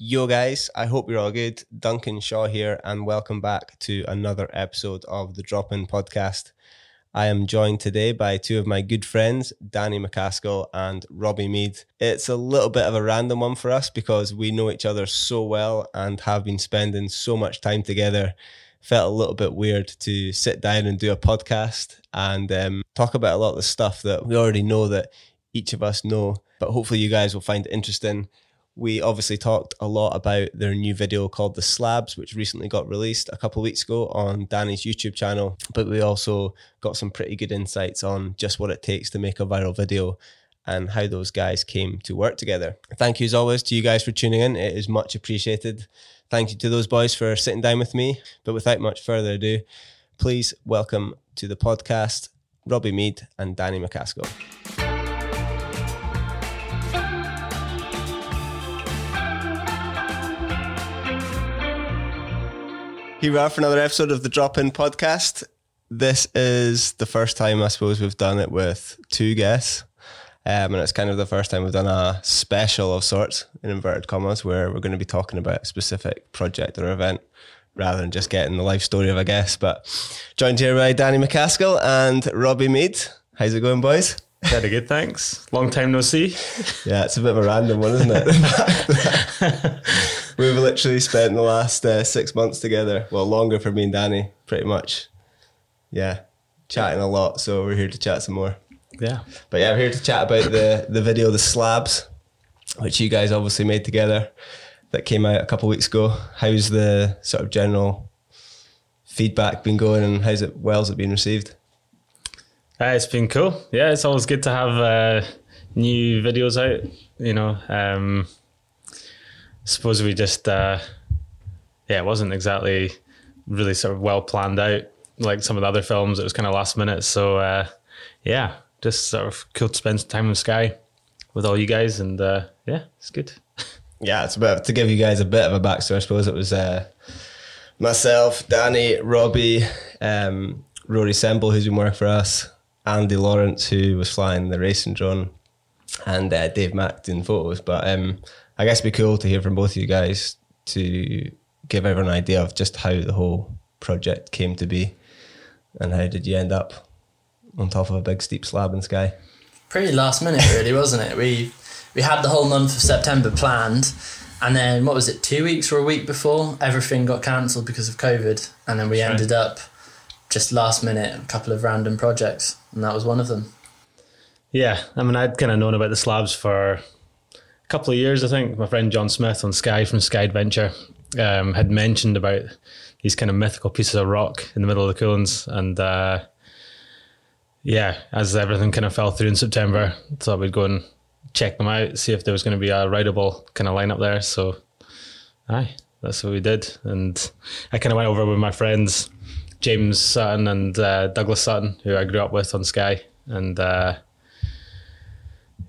Yo, guys, I hope you're all good. Duncan Shaw here, and welcome back to another episode of the Drop In Podcast. I am joined today by two of my good friends, Danny MacAskill and Robbie Meade. It's a little bit of a random one for us because we know each other so well and have been spending so much time together. Felt a little bit weird to sit down and do a podcast and um, talk about a lot of the stuff that we already know that each of us know, but hopefully you guys will find it interesting we obviously talked a lot about their new video called The Slabs, which recently got released a couple weeks ago on Danny's YouTube channel. But we also got some pretty good insights on just what it takes to make a viral video and how those guys came to work together. Thank you as always to you guys for tuning in. It is much appreciated. Thank you to those boys for sitting down with me. But without much further ado, please welcome to the podcast Robbie Meade and Danny MacAskill. Here we are for another episode of the Drop In Podcast. This is the first time I suppose we've done it with two guests. Um, and it's kind of the first time we've done a special of sorts, in inverted commas, where we're going to be talking about a specific project or event rather than just getting the life story of a guest. But joined here by Danny MacAskill and Robbie Meade. How's it going, boys? Very good, thanks. Long time no see. Yeah, it's a bit of a random one, isn't it? We've literally spent the last uh, six months together. Well, longer for me and Danny, pretty much. Yeah, chatting a lot. So we're here to chat some more. Yeah. But yeah, we're here to chat about the the video, the slabs, which you guys obviously made together. That came out a couple weeks ago. How's the sort of general feedback been going, and how's it? Well's it been received? Uh, it's been cool. Yeah, it's always good to have uh, new videos out. You know, um, suppose we just, uh, yeah, it wasn't exactly really sort of well planned out like some of the other films. It was kind of last minute. So, uh, yeah, just sort of cool to spend some time with Skye with all you guys. And uh, yeah, it's good. Yeah, it's about to give you guys a bit of a backstory. I suppose it was uh, myself, Danny, Robbie, um, Rory Semble, who's been working for us, Andy Lawrence, who was flying the racing drone, and uh, Dave Mack doing photos. But um, I guess it'd be cool to hear from both of you guys to give everyone an idea of just how the whole project came to be, and how did you end up on top of a big steep slab in Skye? Pretty last minute, really, wasn't it? We we had the whole month of September planned, and then what was it? Two weeks or a week before, everything got cancelled because of COVID, and then we That's ended right. up just last minute a couple of random projects, and that was one of them. Yeah, I mean, I'd kind of known about the slabs for a couple of years. I think my friend John Smith on Skye from Skye Adventure um, had mentioned about these kind of mythical pieces of rock in the middle of the Cuillins, and uh, yeah, as everything kind of fell through in September, thought we'd go and check them out, see if there was going to be a rideable kind of lineup there. So, aye, that's what we did, and I kind of went over with my friends James Sutton and uh, Douglas Sutton, who I grew up with on Skye, and uh,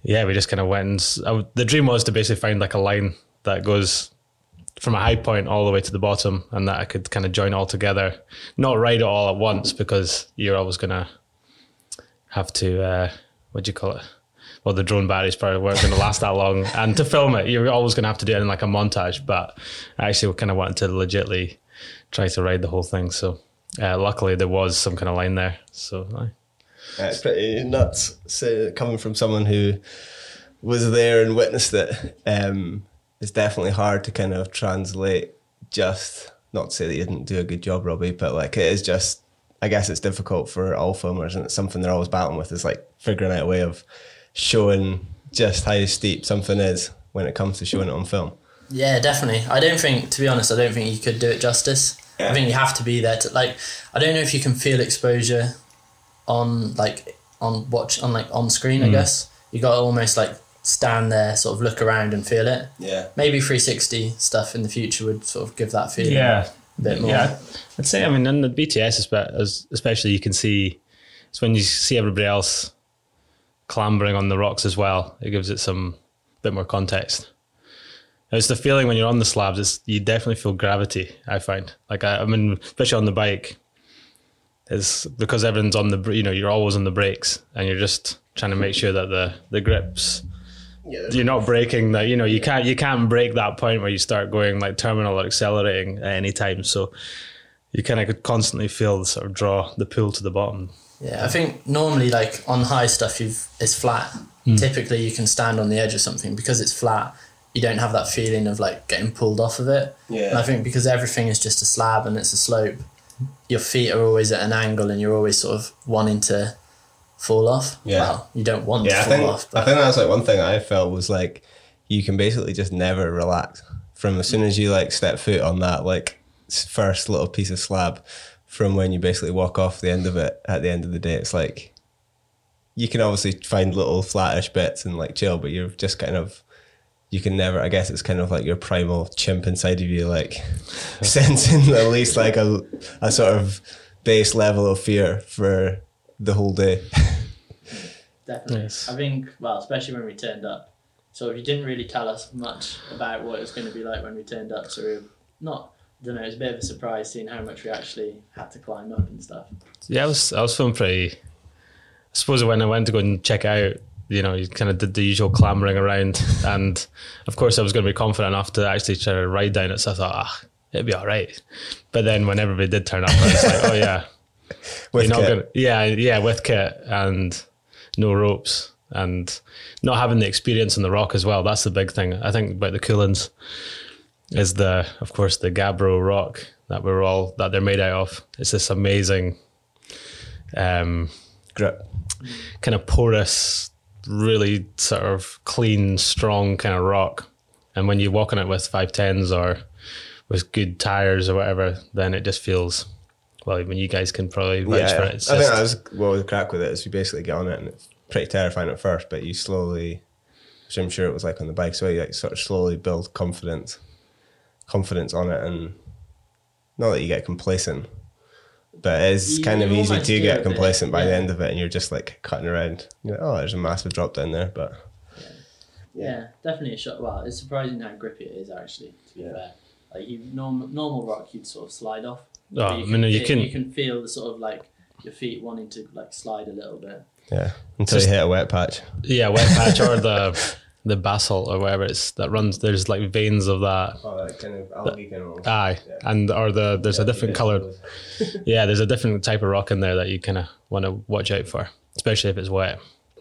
yeah, we just kind of went. And, the dream was to basically find like a line that goes from a high point all the way to the bottom, and that I could kind of join all together, not ride it all at once because you're always gonna have to uh, what do you call it? Well, the drone batteries probably weren't going to last that long, and to film it, you're always going to have to do it in like a montage. But I actually kind of wanted to legitly try to ride the whole thing, so uh, luckily, there was some kind of line there. So, uh, it's pretty nuts. So, coming from someone who was there and witnessed it, um, it's definitely hard to kind of translate. Just not to say that you didn't do a good job, Robbie, but like it is just. I guess it's difficult for all filmers, and it's something they're always battling with. Is like figuring out a way of showing just how steep something is when it comes to showing it on film. Yeah, definitely. I don't think, to be honest, I don't think you could do it justice. Yeah. I think you have to be there to like. I don't know if you can feel exposure on like on watch on like on screen. Mm. I guess you got to almost like stand there, sort of look around and feel it. Yeah. Maybe 360 stuff in the future would sort of give that feeling. Yeah. A bit more. Yeah, I'd say. I mean, in the BTS, especially, you can see it's when you see everybody else clambering on the rocks as well. It gives it some bit more context. It's the feeling when you're on the slabs. It's you definitely feel gravity. I find like I, I mean, especially on the bike, is because everyone's on the you know you're always on the brakes and you're just trying to make sure that the the grips you're not breaking that. You know, you can't you can't break that point where you start going like terminal or accelerating at any time. So you kind of could constantly feel the sort of draw the pull to the bottom. Yeah, I think normally like on high stuff, you've it's flat. Hmm. Typically, you can stand on the edge of something because it's flat. You don't have that feeling of like getting pulled off of it. Yeah. And I think because everything is just a slab and it's a slope, your feet are always at an angle and you're always sort of wanting to fall off. Yeah. Well, you don't want Yeah, I to fall think off. I But think that's like one thing I felt was like you can basically just never relax from as soon as you like step foot on that like first little piece of slab from when you basically walk off the end of it at the end of the day it's like you can obviously find little flattish bits and like chill but you're just kind of you can never i guess it's kind of like your primal chimp inside of you like sensing at least like a, a sort of base level of fear for the whole day Definitely. Yes. I think, well, especially when we turned up. So you didn't really tell us much about what it was going to be like when we turned up. So we were not, I don't know, it was a bit of a surprise seeing how much we actually had to climb up and stuff. Yeah, I was I was feeling pretty. I suppose when I went to go and check out, you know, you kind of did the usual clambering around, and of course I was going to be confident enough to actually try to ride down it. So I thought, ah, it'd be all right. But then when everybody did turn up, I was like, oh yeah, with kit. gonna, yeah, yeah, with kit and no ropes and not having the experience on the rock as well. That's the big thing. I think about the Cuillins is the, of course, the Gabbro rock that we're all that they're made out of. It's this amazing, um, grip kind of porous, really sort of clean, strong kind of rock. And when you walk on it with five tens or with good tires or whatever, then it just feels. Well, I mean, you guys can probably vouch for it. It's I think that was what was the crack with it is you basically get on it and it's pretty terrifying at first, but you slowly, which I'm sure it was like on the bike, so you like sort of slowly build confidence, confidence on it, and not that you get complacent, but it's You- kind of easy to get a bit, complacent by the end of it, and you're just like cutting around. You're like, oh, there's a massive drop down there, but Yeah, definitely a shot. Well, it's surprising how grippy it is actually. To be fair, like you normal normal rock, you'd sort of slide off. Oh, But I mean, you can- you can feel the sort of like your feet wanting to like slide a little bit. yeah, until Just- you hit a wet patch. Yeah, wet patch or the the basalt or whatever it's that runs. There's like veins of that. Oh, that kind of algae kind of. Aye, and or the there's a different colored. Yeah, there's a different type of rock in there that you kind of want to watch out for, especially if it's wet.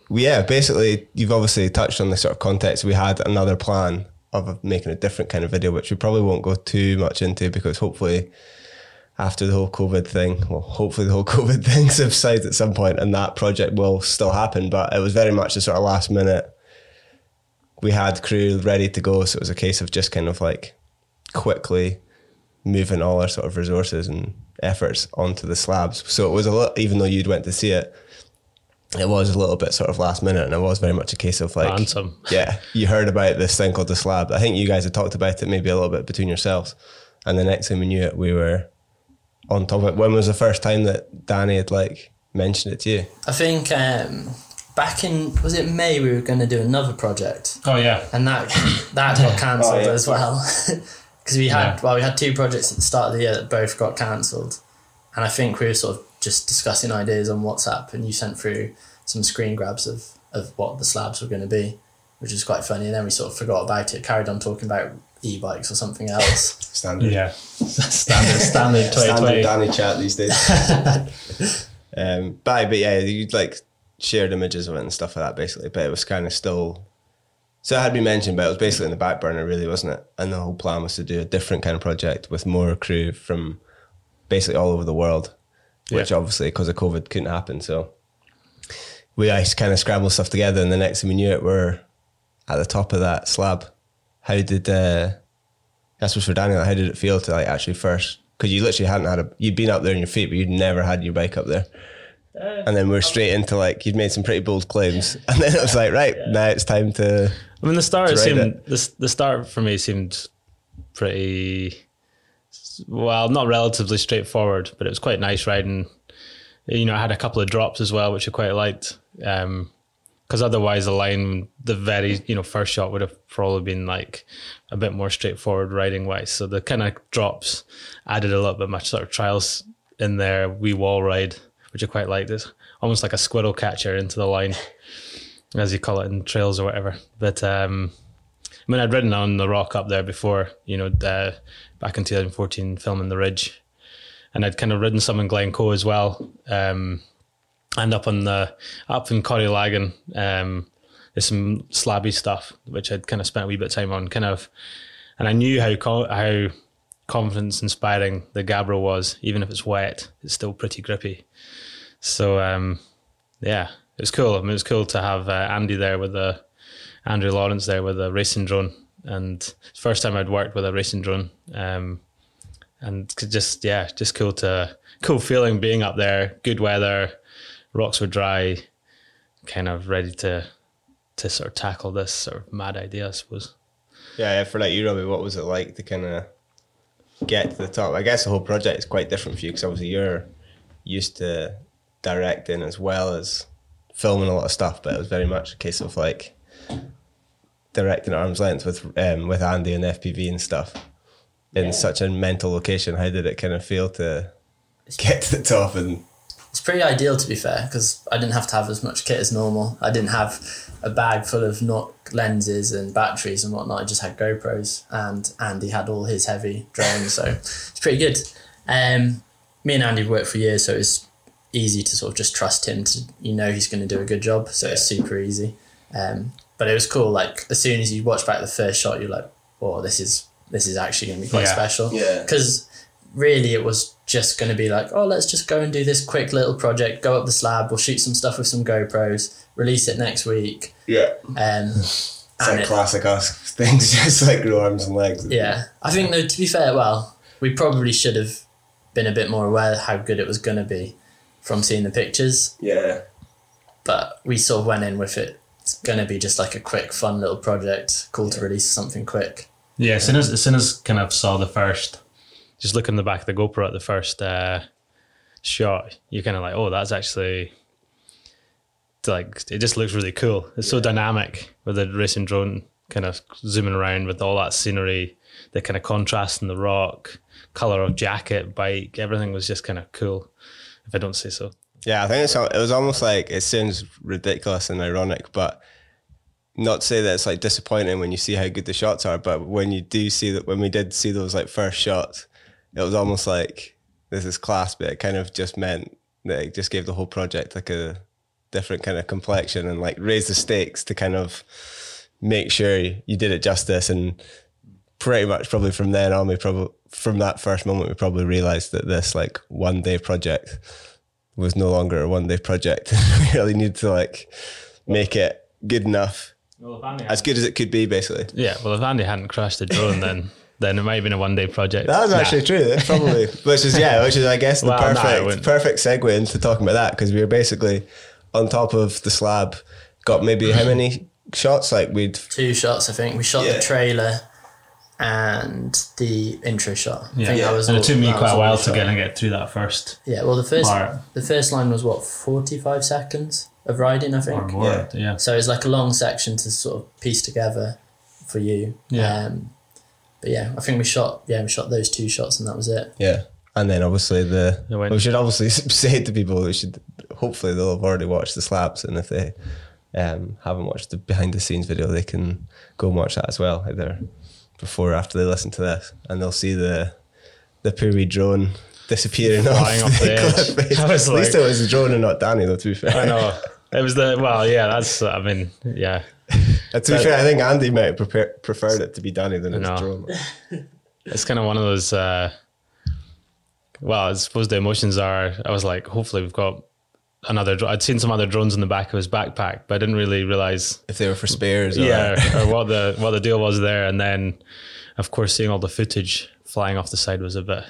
Well, yeah, basically, you've obviously touched on the sort of context. We had another plan of making a different kind of video, which we probably won't go too much into because hopefully, after the whole COVID thing, well, hopefully the whole COVID thing subsides at some point and that project will still happen. But it was very much a sort of last minute. We had crew ready to go, so it was a case of just kind of like quickly moving all our sort of resources and efforts onto the slabs. So it was a lot, even though you'd went to see it, it was a little bit sort of last minute, and it was very much a case of like, Ransom. yeah, you heard about this thing called the slab. I think you guys had talked about it maybe a little bit between yourselves, and the next time we knew it, we were on top of it. When was the first time that Danny had like mentioned it to you? I think um, back in was it May we were going to do another project, Oh yeah, and that that got cancelled Oh, yeah. as well because we had Yeah. well we had two projects at the start of the year that both got cancelled, and I think we were sort of just discussing ideas on WhatsApp, and you sent through some screen grabs of of what the slabs were going to be, which was quite funny, and then we sort of forgot about it, carried on talking about e-bikes or something else. Standard, yeah, standard standard standard. Danny chat these days. um, but, but yeah, you'd like shared images of it and stuff like that, basically. But it was kind of still. So it had been mentioned, but it was basically in the back burner, really, wasn't it? And the whole plan was to do a different kind of project with more crew from basically all over the world, which obviously because of COVID couldn't happen. So we I kind of scrambled stuff together, and the next thing we knew it, we're at the top of that slab. How did uh, that's was for Daniel? How did it feel to like actually first? Because you literally hadn't had a you'd been up there in your feet, but you'd never had your bike up there. And then we're straight into like you'd made some pretty bold claims, and then it was like right now it's time to I mean, the start To seemed it. the the start for me seemed pretty well, not relatively straightforward, but it was quite nice riding. You know, I had a couple of drops as well, which I quite liked. Um, because otherwise, the line, the very you know first shot would have probably been like a bit more straightforward riding wise. So the kind of drops added a little bit much sort of trials in there. We wall ride, which I quite liked. It's almost like a squirrel catcher into the line as you call it in trails or whatever. But um, I mean, I'd ridden on the rock up there before, you know, uh, back in 2014, filming the Ridge, and I'd kind of ridden some in Glencoe as well, um, and up on the up in Coire Lagan. Um, there's some slabby stuff which I'd kind of spent a wee bit of time on, kind of, and I knew how how confidence inspiring the Gabbro was, even if it's wet, it's still pretty grippy. So um, yeah, it was cool. I mean, it was cool to have uh, Andy there with the Andrew Lawrence there with a racing drone, and first time I'd worked with a racing drone. Um, and just yeah, just cool to cool feeling being up there. Good weather, rocks were dry, kind of ready to to sort of tackle this sort of mad idea, I suppose. Yeah, yeah, for like you, Robbie, what was it like to kind of get to the top? I guess the whole project is quite different for you because obviously you're used to directing as well as filming a lot of stuff, but it was very much a case of like directing at arm's length with um, with Andy and FPV and stuff in Yeah. such a mental location. How did it kind of feel to get to the top and It's pretty ideal to be fair because I didn't have to have as much kit as normal. I didn't have a bag full of not lenses and batteries and whatnot. I just had GoPros and Andy had all his heavy drones, so it's pretty good. Um, me and Andy have worked for years, so it's easy to sort of just trust him to you know he's going to do a good job. So it's super easy. Um, but it was cool. Like as soon as you watch back the first shot, you're like, "Oh, this is this is actually going to be quite Yeah. special." Yeah. Because really, it was just going to be like, "Oh, let's just go and do this quick little project. Go up the slab. We'll shoot some stuff with some GoPros. Release it next week." yeah, Um, it's and like it- classic us things, just like grow arms and legs. yeah, I think though to be fair, well, we probably should have been a bit more aware how good it was going to be from seeing the pictures. yeah, but we sort of went in with it. It's going to be just like a quick, fun little project. Cool to release something quick. Yeah, as soon as as soon as kind of saw the first, just looking in the back of the GoPro at the first uh, shot, you're kind of like, oh, that's actually like it just looks really cool. It's so dynamic with the racing drone kind of zooming around with all that scenery, the kind of contrast in the rock, color of jacket, bike, everything was just kind of cool. If I don't say so. Yeah, I think it's, it was almost like it sounds ridiculous and ironic, but not to say that it's like disappointing when you see how good the shots are, but when you do see that, when we did see those like first shots, it was almost like this is class, but it kind of just meant that it just gave the whole project like a different kind of complexion and like raised the stakes to kind of make sure you did it justice and pretty much probably from then on we probably from that first moment we probably realized that this like one day project was no longer a one day project. we really need to like make it good enough, as good as it could be, basically. Yeah, well, if Andy hadn't crashed the drone, then then it might have been a one day project. That was Nah. actually true. That's probably, which is yeah, which is I guess the Well, perfect wouldn't. perfect segue into talking about that because we were basically on top of the slab, got maybe how many shots? Like we'd Two shots, I think. We shot Yeah. the trailer and the intro shot. I Yeah, that was and all- it took me quite a while to shot. get, get through that first Yeah, well, the first part the first line was what forty five seconds of riding, I or think. more. Yeah. Yeah. So it's like a long section to sort of piece together for you. Yeah. Um, but yeah, I think we shot. Yeah, we shot those two shots, and that was it. yeah, and then obviously the went- we should obviously say to people we should hopefully they'll have already watched the slabs and if they um, haven't watched the behind the scenes video they can go and watch that as well either before or after they listen to this and they'll see the the Puri drone disappearing Flying off, off the edge. cliff face. I was At least like- it was the drone and not Danny though to be fair I know. It was the well, yeah. That's I mean, yeah. Uh, to be fair I think Andy might have prefer, preferred it to be Danny than his No. drone It's kind of one of those. Uh, well, I suppose the emotions are. I was like, hopefully we've got another. dro- I'd seen some other drones in the back of his backpack, but I didn't really realize. if they were for spares or Yeah, or what the what the deal was there, and then, of course, seeing all the footage flying off the side was a bit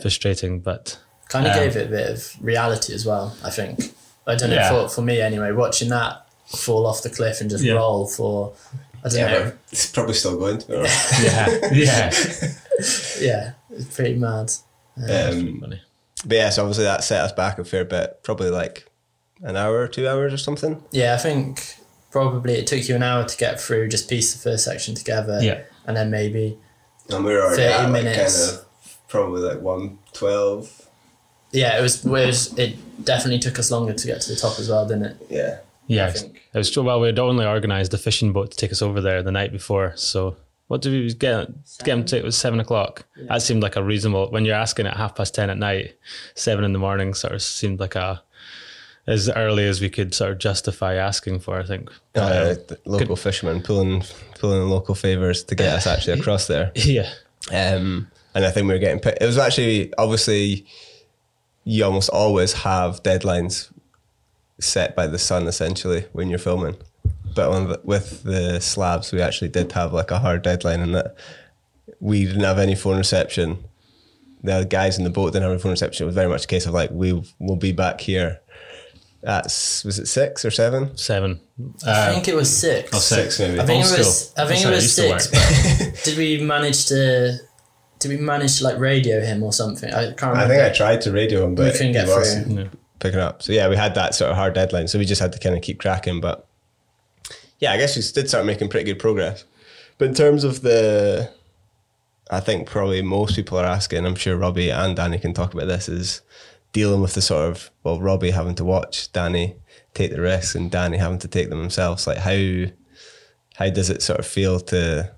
frustrating. But Kind of Um, gave it a bit of reality as well. I think. I don't know Yeah. for for me anyway. Watching that fall off the cliff and just Yeah. roll for. I don't yeah know. it's probably still going to be honest. yeah, yeah, Yeah, it's pretty mad. um, funny. But yeah, so obviously that set us back a fair bit, probably like an hour, or two hours or something. Yeah, I think probably it took you an hour to get through, just piece the first section together. Yeah. And then maybe, And we were already 30 at like minutes. kind of probably like one twelve. yeah, it was, it was, it definitely took us longer to get to the top as well, didn't it? Yeah. Yeah, it was true. Well, we'd only organised a fishing boat to take us over there the night before. So what did we get? Get them to it was seven o'clock. That seemed like a reasonable. When you're asking at half past ten at night, seven in the morning sort of seemed like a as early as we could sort of justify asking for. I think. Uh, Um, local fishermen pulling pulling in local favors to get us actually across there. yeah, Um, and I think we were getting. It was actually obviously you almost always have deadlines set by the sun essentially when you're filming. But on the, with the slabs, we actually did have like a hard deadline, and that we didn't have any phone reception. The guys in the boat didn't have any phone reception. It was very much a case of like we will be back here. At was it six or seven? seven. I Uh, think it was six. oh, Six maybe. I think Old it was. school. I think That's it was six. did we manage to? Did we manage to like radio him or something? I can't remember. I think I tried to radio him, but we couldn't get he wasn't through. Picking up. So yeah, we had that sort of hard deadline. So we just had to kind of keep cracking. But yeah, I guess we did start making pretty good progress. But in terms of the, I think probably most people are asking. I'm sure Robbie and Danny can talk about this. Is dealing with the sort of well, Robbie having to watch Danny take the risks and Danny having to take them themselves. Like how how does it sort of feel to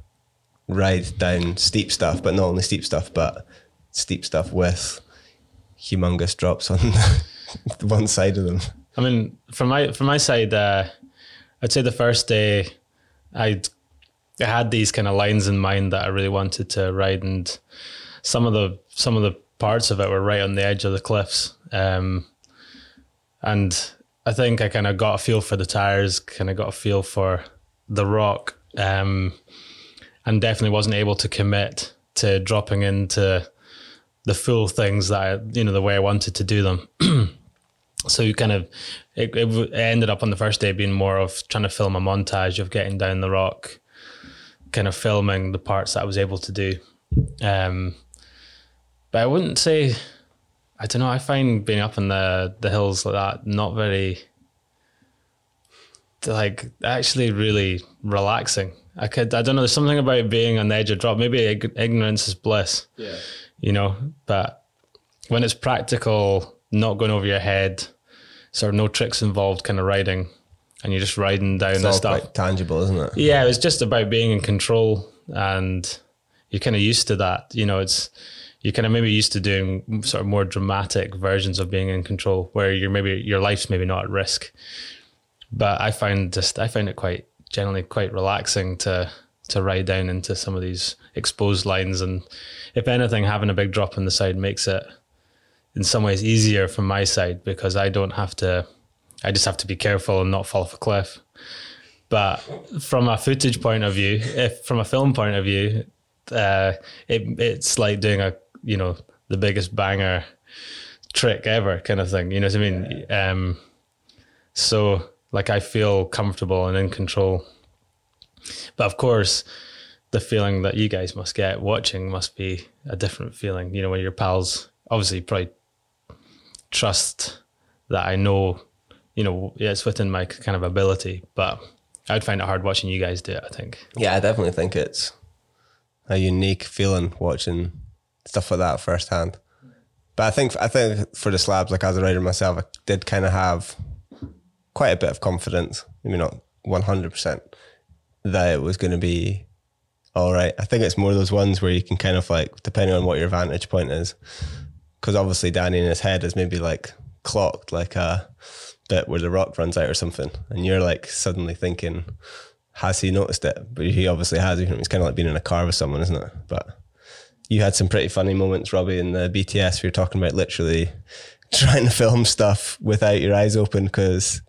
ride down steep stuff, but not only steep stuff, but steep stuff with humongous drops on one side of them. I mean, from my from my side, uh, I'd say the first day, I'd I had these kind of lines in mind that I really wanted to ride, and some of the some of the parts of it were right on the edge of the cliffs. Um, and I think I kind of got a feel for the tires, kind of got a feel for the rock, um, and definitely wasn't able to commit to dropping into the full things that I, you know the way I wanted to do them. so you kind of it, it ended up on the first day being more of trying to film a montage of getting down the rock, kind of filming the parts that I was able to do. Um, but I wouldn't say, I don't know. I find being up in the the hills like that not very, like actually really relaxing. I could I don't know. There's something about being on the edge of drop. Maybe ignorance is bliss Yeah. you know, but when it's practical, not going over your head, sort of no tricks involved kind of riding, and you're just riding down It's the all stuff. quite tangible, isn't it? Yeah, it was just about being in control, and you're kind of used to that. You know, it's you're kind of maybe used to doing sort of more dramatic versions of being in control, where you're maybe your life's maybe not at risk. But I find just I find it quite generally quite relaxing to to ride down into some of these exposed lines, and if anything, having a big drop on the side makes it in some ways easier from my side because I don't have to. I just have to be careful and not fall off a cliff. But from a footage point of view, if from a film point of view, uh, it it's like doing a you know the biggest banger trick ever kind of thing. You know what I mean? Um, so like I feel comfortable and in control. But of course, the feeling that you guys must get watching must be a different feeling. You know, when your pals obviously probably trust that I know, you know, yeah, it's within my kind of ability, but I'd find it hard watching you guys do it, I think. Yeah, I definitely think it's a unique feeling watching stuff like that firsthand. But I think I think for the slabs, like as a rider myself, I did kind of have quite a bit of confidence, maybe not one hundred percent, that it was going to be all right. I think it's more those ones where you can kind of like, depending on what your vantage point is, because obviously Danny in his head is maybe like clocked like uh, a bit where the rock runs out or something, and you're like suddenly thinking, has he noticed it? But he obviously has. It's kind of like being in a car with someone, isn't it? But you had some pretty funny moments, Robbie, in the BTS. We were talking about literally trying to film stuff without your eyes open because,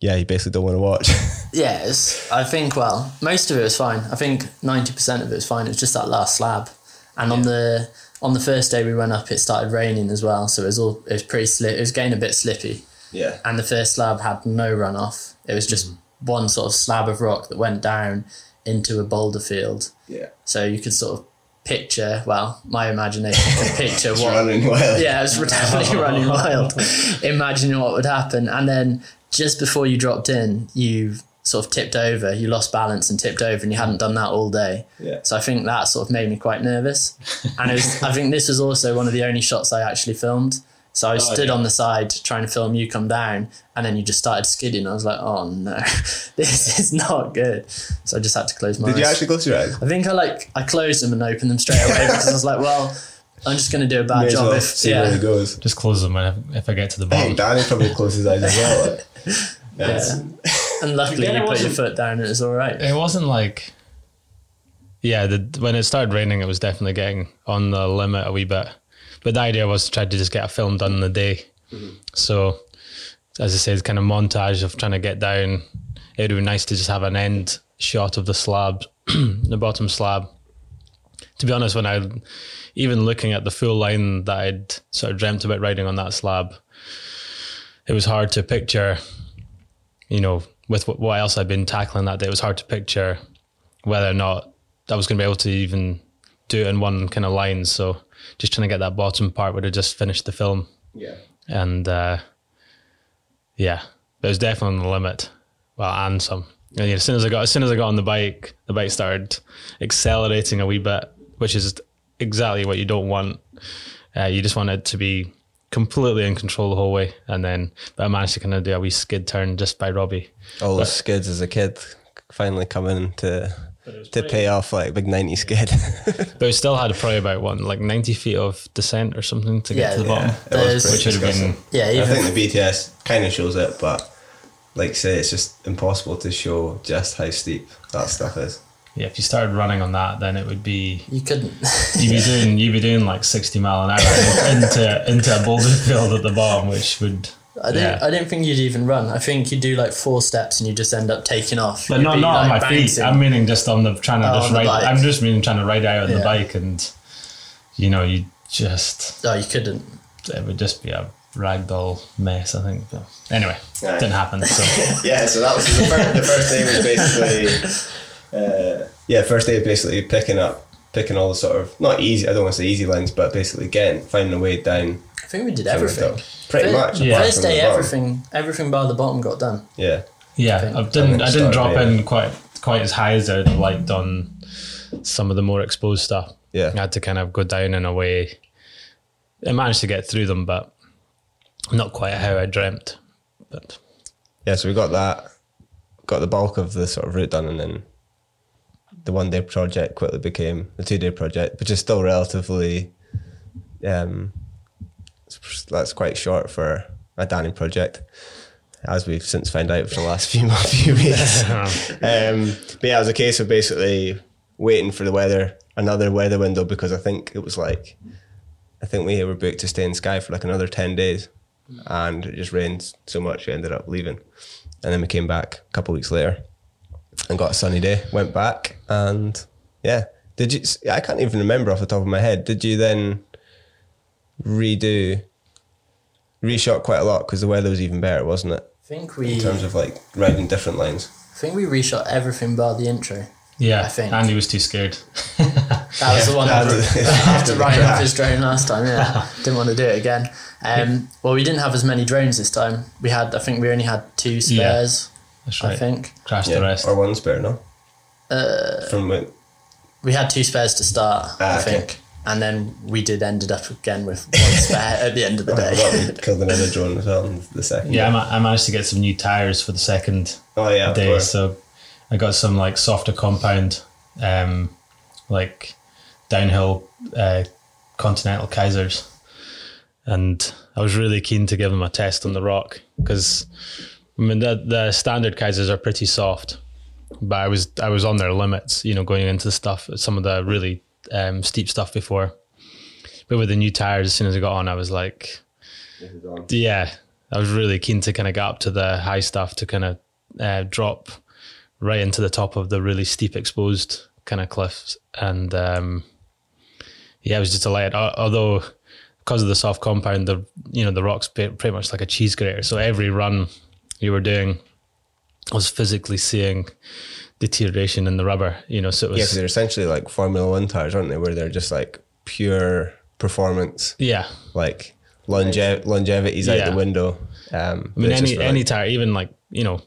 yeah, you basically don't want to watch. Yes, I think. Well, most of it was fine. I think ninety percent of it was fine. It was just that last slab, and on the on the first day we went up, it started raining as well. So it was all it was pretty slip. It was getting a bit slippy, yeah. and the first slab had no runoff. It was just mm-hmm. one sort of slab of rock that went down into a boulder field. Yeah. So you could sort of picture. Well, my imagination could picture what Running wild. yeah, I was definitely running wild, imagining what would happen. And then just before you dropped in, you sort of tipped over, you lost balance and tipped over, and you hadn't done that all day. Yeah. So I think that sort of made me quite nervous. And it was, I think this was also one of the only shots I actually filmed. So I Oh, stood yeah. on the side trying to film you come down, and then you just started skidding. I was like, "Oh no, this is not good." So I just had to close my Did eyes. you actually close your eyes? I think I like I closed them and opened them straight away because I was like, "Well, I'm just going to do a bad May job well if see where it yeah." goes. Just close them if, if I get to the I bottom. think Danny probably closed his eyes as well. like. That's- And luckily, you put your foot down and it was all right. It wasn't like, yeah, the, when it started raining, it was definitely getting on the limit a wee bit. But the idea was to try to just get a film done in the day. Mm-hmm. So, as I said, kind of montage of trying to get down. It would be nice to just have an end shot of the slab, the bottom slab. To be honest, when I, even looking at the full line that I'd sort of dreamt about riding on that slab, it was hard to picture, you know, with what, what else I'd been tackling that day, it was hard to picture whether or not I was going to be able to even do it in one kind of line. So just trying to get that bottom part would have just finished the film. yeah. And uh, yeah, it was definitely on the limit. Well, and some. And, yeah, as soon as I got as soon as I got on the bike, the bike started accelerating a wee bit, which is exactly what you don't want. Uh, you just want it to be completely in control the whole way, and then but I managed to kind of do a wee skid turn just by Robbie. All those skids as a kid finally coming to to pay off like big 90 skid. But we still had probably about one, like ninety feet of descent or something to get Yeah, to the yeah. bottom, It was pretty which would have been disgusting. Yeah, I think the BTS kind of shows it, but like say, it's just impossible to show just how steep that stuff is. Yeah. If you started running on that, then it would be you couldn't. you'd be doing you'd be doing like sixty mile an hour into into a boulder field at the bottom, which would I don't. Yeah. I don't think you'd even run. I think you'd do like four steps and you just end up taking off. But You'd not be, not on my like, feet. I'm meaning just on the trying to Oh, just ride. bike. I'm just meaning trying to ride out on the bike, and you know, you just oh, you couldn't. it would just be a ragdoll mess. I think. But anyway, Aye. didn't happen. So yeah, so that was the first, the first day was basically, uh, yeah, first day basically picking up, picking all the sort of not easy. I don't want to say easy lines, but basically getting finding a way down. I think we did everything. Pretty Fir- much. Yeah. First day, everything, everything by the bottom got done. Yeah, yeah, think- I didn't. I I didn't drop in quite quite as high as I'd have liked on some of the more exposed stuff. yeah. I had to kind of go down in a way. I managed to get through them, but not quite how I dreamt. But Yeah, so we got that, got the bulk of the sort of route done, and then the one day project quickly became the two day project, which is still relatively um, that's quite short for a Danny project, as we've since found out for the last few few weeks. um, but yeah, it was a case of basically waiting for the weather, another weather window, because I think it was like, I think we were booked to stay in Skye for like another ten days and it just rained so much we ended up leaving. And then we came back a couple of weeks later and got a sunny day went back and yeah did you i can't even remember off the top of my head did you then redo reshot quite a lot because the weather was even better wasn't it I think we, in terms of like riding different lines I think we reshot everything but the intro. yeah, I think. Andy was too scared. That was the one After- after, after after the riding off his drone last time. Yeah, didn't want to do it again. Um, well, we didn't have as many drones this time. We had, I think, we only had two spares. That's I right. think Crashed the rest. or one spare no uh, from when we had two spares to start. Ah, I okay. think, and then we did ended up again with one spare at the end of the I forgot day. we killed another drone as well in the second Yeah, I, ma- I managed to get some new tires for the second oh yeah day, so I got some like softer compound, um, like downhill uh, Continental Kaisers, and I was really keen to give them a test on the rock because I mean the the standard Kaisers are pretty soft, but I was I was on their limits, you know, going into stuff some of the really um, steep stuff before. But with the new tires, as soon as I got on, I was like, yeah, I was really keen to kind of get up to the high stuff to kind of uh, drop right into the top of the really steep exposed kind of cliffs. And um, yeah, I was just delighted. Al- Although because of the soft compound, the you know the rock's pre- pretty much like a cheese grater. So every run you were doing I was physically seeing deterioration in the rubber. You know, so it was, yeah they're essentially like formula one tires aren't they where they're just like pure performance yeah. like longe- longevity's out Yeah. the window. Um, I mean, any any tire, even like you know,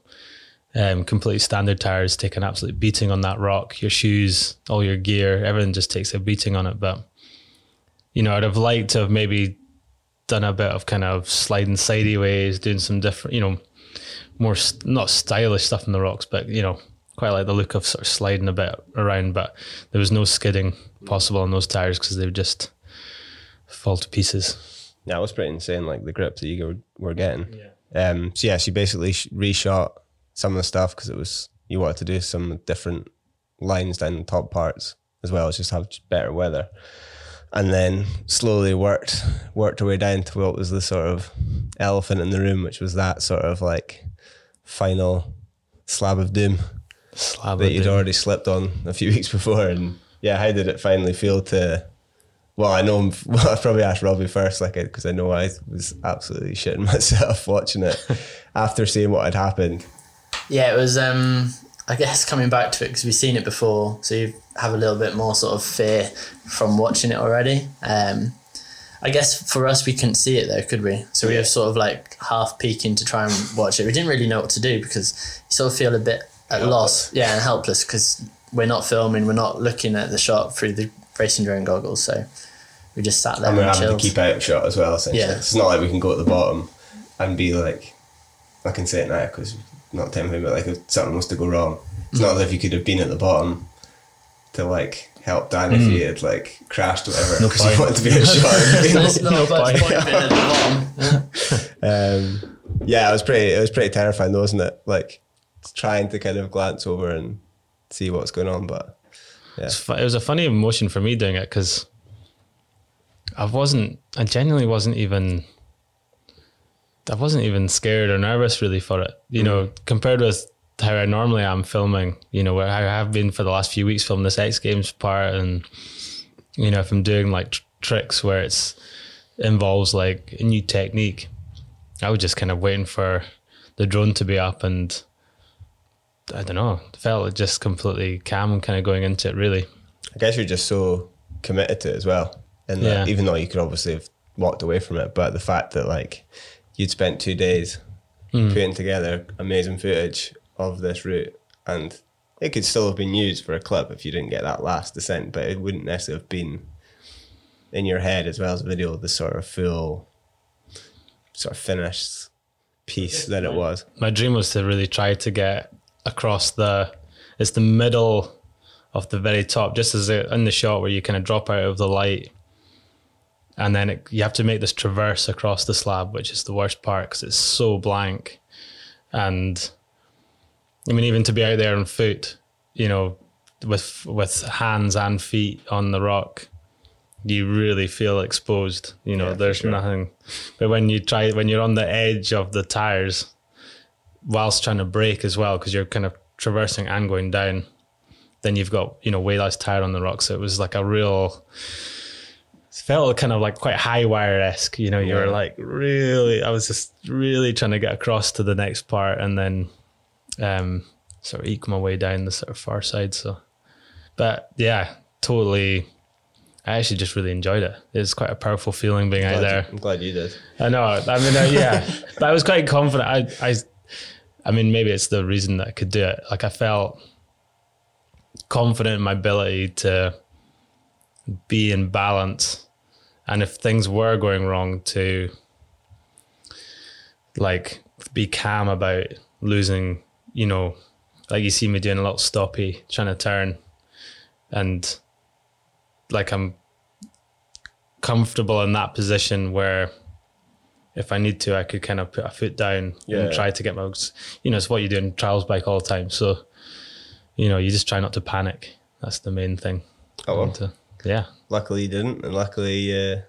um, completely standard tires take an absolute beating on that rock. Your shoes, all your gear, everything just takes a beating on it. But you know, I'd have liked to have maybe done a bit of kind of sliding sideways, doing some different, you know, more st- not stylish stuff in the rocks, but you know, quite like the look of sort of sliding a bit around. But there was no skidding possible on those tires because they would just fall to pieces. Yeah, it was pretty insane. Like the grip that you were, were getting. Yeah. Um, so yeah, she basically sh- reshot some of the stuff because it was you wanted to do some different lines down the top parts as well as just have better weather, and then slowly worked worked her way down to what was the sort of elephant in the room, which was that sort of like final slab of doom Slab that of you'd doom. already slipped on a few weeks before, and yeah, how did it finally feel to? Well, I know. I'm, well, I probably asked Robbie first, like, because I know I was absolutely shitting myself watching it after seeing what had happened. Yeah, it was. Um, I guess coming back to it because we've seen it before, so you have a little bit more sort of fear from watching it already. Um, I guess for us, we couldn't see it though, could we? So we were sort of like half peeking to try and watch it. We didn't really know what to do because you sort of feel a bit at loss, yeah, and helpless because we're not filming, we're not looking at the shot through the racing drone goggles, so we just sat there And we're and having to keep out shot as well. Essentially, Yeah. it's not like we can go at the bottom and be like, I can say it now because not tempting, but like if something was to go wrong, it's mm. not as if you could have been at the bottom to like help Dan if he had like crashed or whatever because you point. wanted to be a shot. There's not No much point. point being at the bottom. Um, yeah, it was pretty. It was pretty terrifying, though, wasn't it? Like trying to kind of glance over and see what's going on, but It's fu- it was a funny emotion for me doing it because I wasn't, I genuinely wasn't even, I wasn't even scared or nervous really for it. You know, compared with how I normally am filming, you know, where I have been for the last few weeks filming this X Games part, and you know, if I'm doing like tr- tricks where it's involves like a new technique, I was just kind of waiting for the drone to be up and. I don't know. Felt just completely calm and kind of going into it. Really, I guess you're just so committed to it as well. And Yeah. even though you could obviously have walked away from it, but the fact that like you'd spent two days hmm. putting together amazing footage of this route, and it could still have been used for a clip if you didn't get that last descent, but it wouldn't necessarily have been in your head as well as video the sort of full, sort of finished piece that it was. my dream was to really try to get across the it's the middle of the very top just as it, in the shot where you kind of drop out of the light and then it, you have to make this traverse across the slab which is the worst part because it's so blank and i mean even to be out there on foot you know with with hands and feet on the rock you really feel exposed you know Yeah, there's sure. nothing. But when you try when you're on the edge of the tires whilst trying to brake as well because you're kind of traversing and going down then you've got you know way less tire on the rock. So it was like a real it felt kind of like quite high wire esque you know you were like really i was just really trying to get across to the next part and then um sort of eke my way down the sort of far side so but yeah totally I actually just really enjoyed it. It was quite a powerful feeling being out Glad you- there. I'm glad you did. I know. I mean, uh, yeah, but I was quite confident. I, I, I mean, maybe it's the reason that I could do it. Like I felt confident in my ability to be in balance, and if things were going wrong, to like be calm about losing. You know, like you see me doing a little stoppy, trying to turn, and like I'm comfortable in that position where if I need to, I could kind of put a foot down Yeah. and try to get my, you know, it's what you do in trials bike all the time. So, you know, you just try not to panic. That's the main thing. Oh, well. To- yeah, Luckily you didn't, and luckily uh,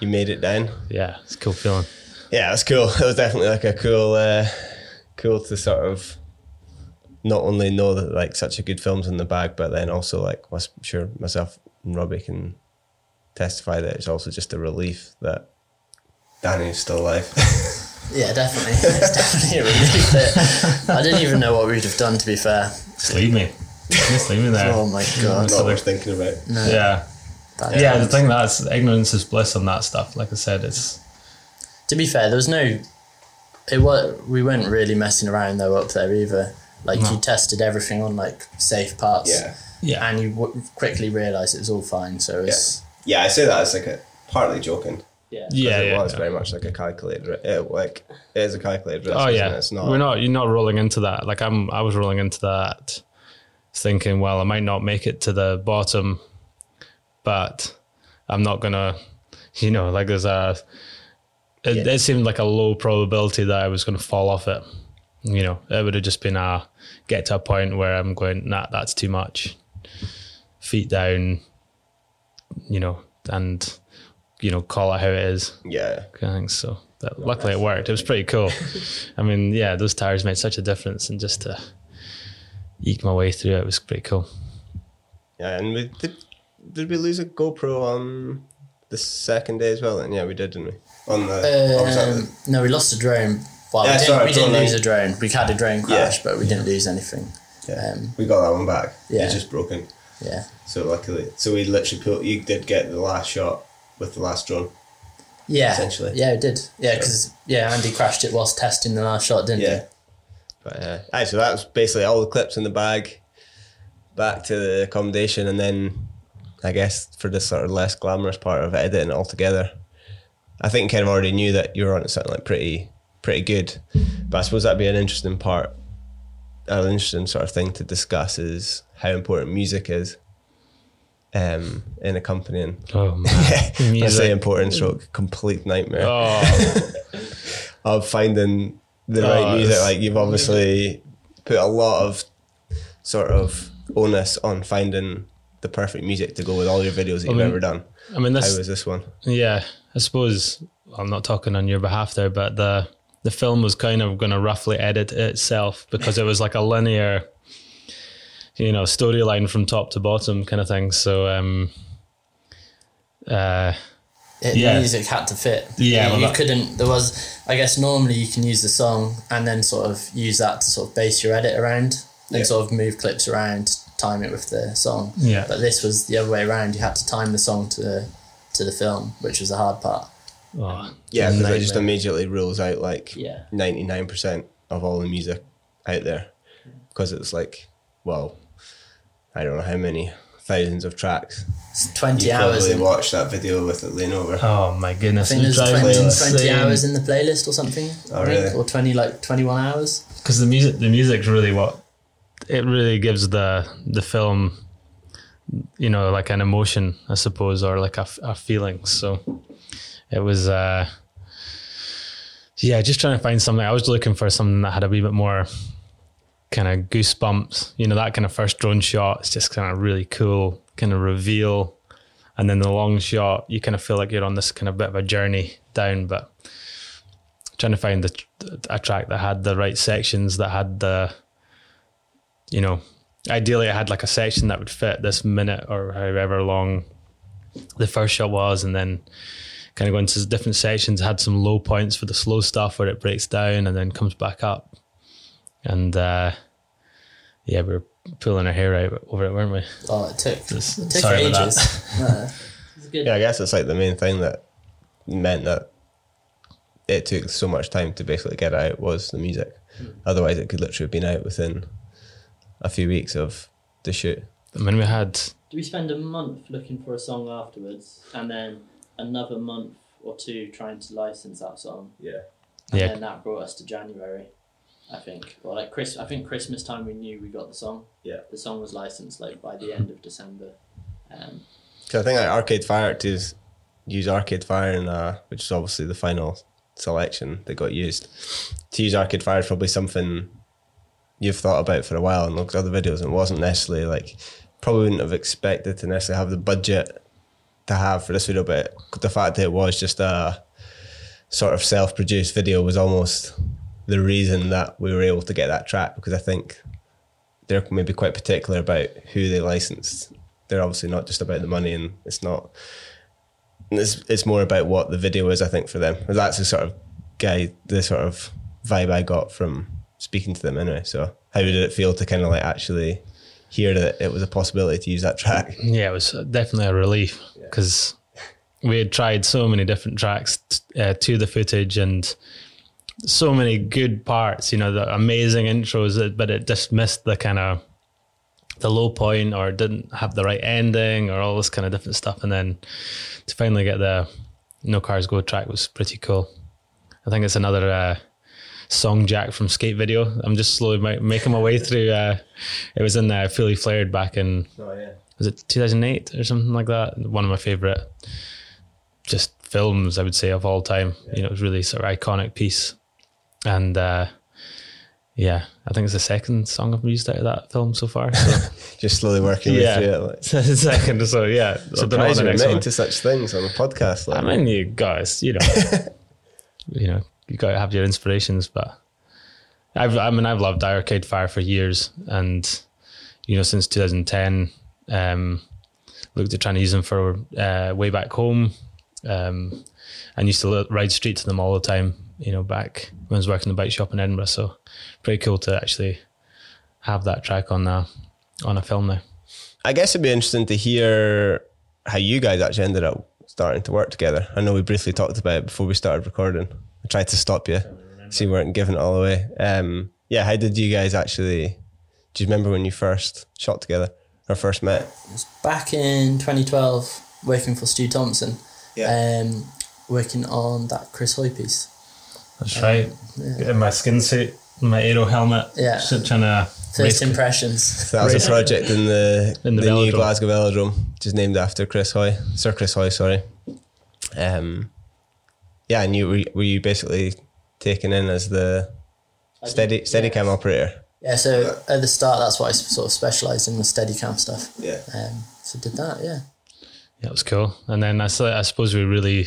you made it down. yeah, it's a cool feeling. Yeah, it's cool. It was definitely like a cool, uh, cool to sort of not only know that like such a good film's in the bag, but then also like I'm sure myself and Robbie can testify that it's also just a relief that Danny's still alive. Yeah, definitely. It's definitely a relief. That I didn't even know what we'd have done. To be fair. Just leave me. Just leave me there. Oh my god. not worth thinking about. No, yeah. that- Yeah, the thing that's ignorance is bliss on that stuff. Like I said, it's To be fair, there was no. It was we weren't really messing around though up there either. Like No. you tested everything on like safe parts. Yeah, yeah. And you w- quickly realised it was all fine. So it's yeah. I say that as like a partly joking, Yeah. 'Cause Yeah, it yeah. was very much like a calculated. It, like it is a calculated risk. Oh yeah, it? it's not. we're not. You're not rolling into that. Like I'm. I was rolling into that, thinking, well, I might not make it to the bottom, but I'm not gonna. You know, like there's a. It, Yeah. it seemed like a low probability that I was going to fall off it. You know, it would have just been a get to a point where I'm going, nah, that's too much. Feet down, you know, and you know, call it how it is Yeah, kind of thing. So but luckily it worked. It was pretty cool. I mean, yeah, those tires made such a difference, and just to eke my way through it was pretty cool. yeah, and we did. Did we lose a GoPro on the second day as well? And yeah, we did, didn't we? On the. Um, no, we lost a drone. Well, Yeah, we didn't, sorry, we didn't lose a drone. We had a drone crash, Yeah. but we didn't lose anything. yeah, um, we got that one back. yeah. it's just broken. Yeah. So luckily, so we literally put. You did get the last shot with the last drone. Yeah. Essentially. Yeah, it did. Yeah, because yeah, Andy crashed it whilst testing the last shot, didn't he? Yeah. But uh, aye, so that was basically all the clips in the bag. Back to the accommodation, and then I guess for this sort of less glamorous part of editing it all together, I think kind of already knew that you were on it something like pretty pretty good. But I suppose that'd be an interesting part, an interesting sort of thing to discuss is how important music is. Um, in accompanying. Oh man, I say important stroke, complete nightmare Oh, of finding the Oh, right music. Like you've obviously put a lot of sort of onus on finding the perfect music to go with all your videos that you've mean, ever done. I mean, How was this one? Yeah, I suppose I'm not talking on your behalf there, but the the film was kind of going to roughly edit itself because it was like a linear, you know, storyline from top to bottom kind of thing. So, um, uh, it? Yeah. The music had to fit. Yeah, You, well, you that- couldn't. There was. I guess normally you can use the song and then sort of use that to sort of base your edit around and Yeah. sort of move clips around, time it with the song. Yeah. But this was the other way around. You had to time the song to the to the film, which was the hard part. oh, um, Yeah, because it just immediately rules out like ninety nine percent of all the music out there because it's like, well, I don't know how many thousands of tracks. It's twenty You hours. probably watched that video with it laying over. Oh my goodness! I think there's 20, 20 hours in the playlist or something. Oh, I think, really? Or twenty like twenty one hours. because the music the music's really what it really gives the the film you know like an emotion i suppose or like a feeling. So it was uh yeah just trying to find something. I was looking for something that had a wee bit more kind of goosebumps you know that kind of first drone shot It's just kind of really cool kind of reveal. And then the long shot you kind of feel like you're on this kind of bit of a journey down but trying to find the, a track that had the right sections that had the you know ideally i had like a session that would fit this minute or however long the first shot was and then kind of go into different sections had some low points for the slow stuff where it breaks down and then comes back up and uh yeah we were pulling our hair out over it weren't we Oh, it took Just- it took sorry ages. Uh, It's good. Yeah, I guess it's like the main thing that meant that it took so much time to basically get out was the music. Otherwise, it could literally have been out within a few weeks of the shoot. i mean we had Do we spend a month looking for a song afterwards, and then another month or two trying to license that song? Yeah. And Yeah. then that brought us to January, I think. Or like Chris, I think Christmas time we knew we got the song. Yeah. The song was licensed like by the end of December. Um, Because I think like Arcade Fire to use- use Arcade Fire, in, uh, which is obviously the final selection that got used. To use Arcade Fire is probably something you've thought about for a while and looked at other videos, and wasn't necessarily like probably wouldn't have expected to necessarily have the budget to have for this video, but the fact that it was just a sort of self-produced video was almost the reason that we were able to get that track because I think they're maybe quite particular about who they licensed. They're obviously not just about the money, and it's not. It's it's more about what the video is. I think for them, that's the sort of guy, the sort of vibe I got from speaking to them anyway. So, how did it feel to kind of like actually hear that it was a possibility to use that track? Yeah, it was definitely a relief because we had tried so many different tracks t- uh, to the footage and so many good parts, you know, the amazing intros, but it just missed the kind of the low point or didn't have the right ending or all this kind of different stuff. And then to finally get the No Cars Go track was pretty cool. I think it's another uh, song jack from skate video. I'm just slowly ma- making my way through. Uh, it was in there, Fully Flared back in Oh yeah. was it 2008 or something like that. One of my favorite just films I would say of all time. You know, it was really sort of iconic piece, and uh, yeah, I think it's the second song I've used out of that film so far. So. Just slowly working Yeah. through it. Like. second, so yeah. I don't know what Surprised the you're admitting to such things on a podcast. Like. I mean, you guys, you know, you know, you got to have your inspirations. But I've, I mean, I've loved Arcade Fire for years, and you know, since 2010, um, looked at trying to use them for uh, way back home, um, and used to ride street to them all the time. You know, back when I was working the bike shop in Edinburgh, so pretty cool to actually have that track on a on a film now. I guess it'd be interesting to hear how you guys actually ended up starting to work together. I know we briefly talked about it before we started recording. I tried to stop you, so you weren't giving it all away. Um, yeah, how did you guys actually? Do you remember when you first shot together or first met? It was Back in 2012, working for Stu Thomson, Yeah. um, working on that Chris Hoy piece. That's right. In my skin suit, my aero helmet. Yeah. Just trying to First impressions. So that was a project in the, In the the, new. Glasgow Velodrome, which is named after Chris Hoy, Sir Chris Hoy. Sorry. Um, yeah, and you were, were you basically taken in as the steady steady cam operator? Yeah, so at the start, that's what I sort of specialised in the Steadicam stuff. Yeah. Um, so did that, yeah. Yeah, it was cool. And then I suppose we really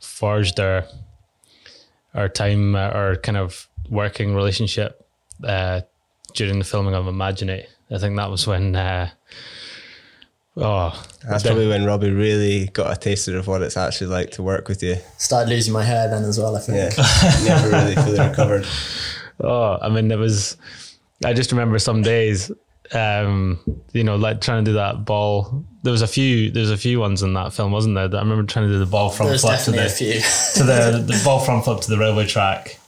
forged our our time, uh, our kind of working relationship uh, during the filming of Imaginate. I think that was when. Uh, oh, That's probably when Robbie really got a taster of what it's actually like to work with you. Started losing my hair then as well, I think. Yeah, never really fully recovered. Oh, I mean, it was. I just remember some days, um, you know, like trying to do that ball. There was a few. There's a few ones in that film, wasn't there? That I remember trying to do the ball front flip to the a few. to the the ball front flip to the railway track,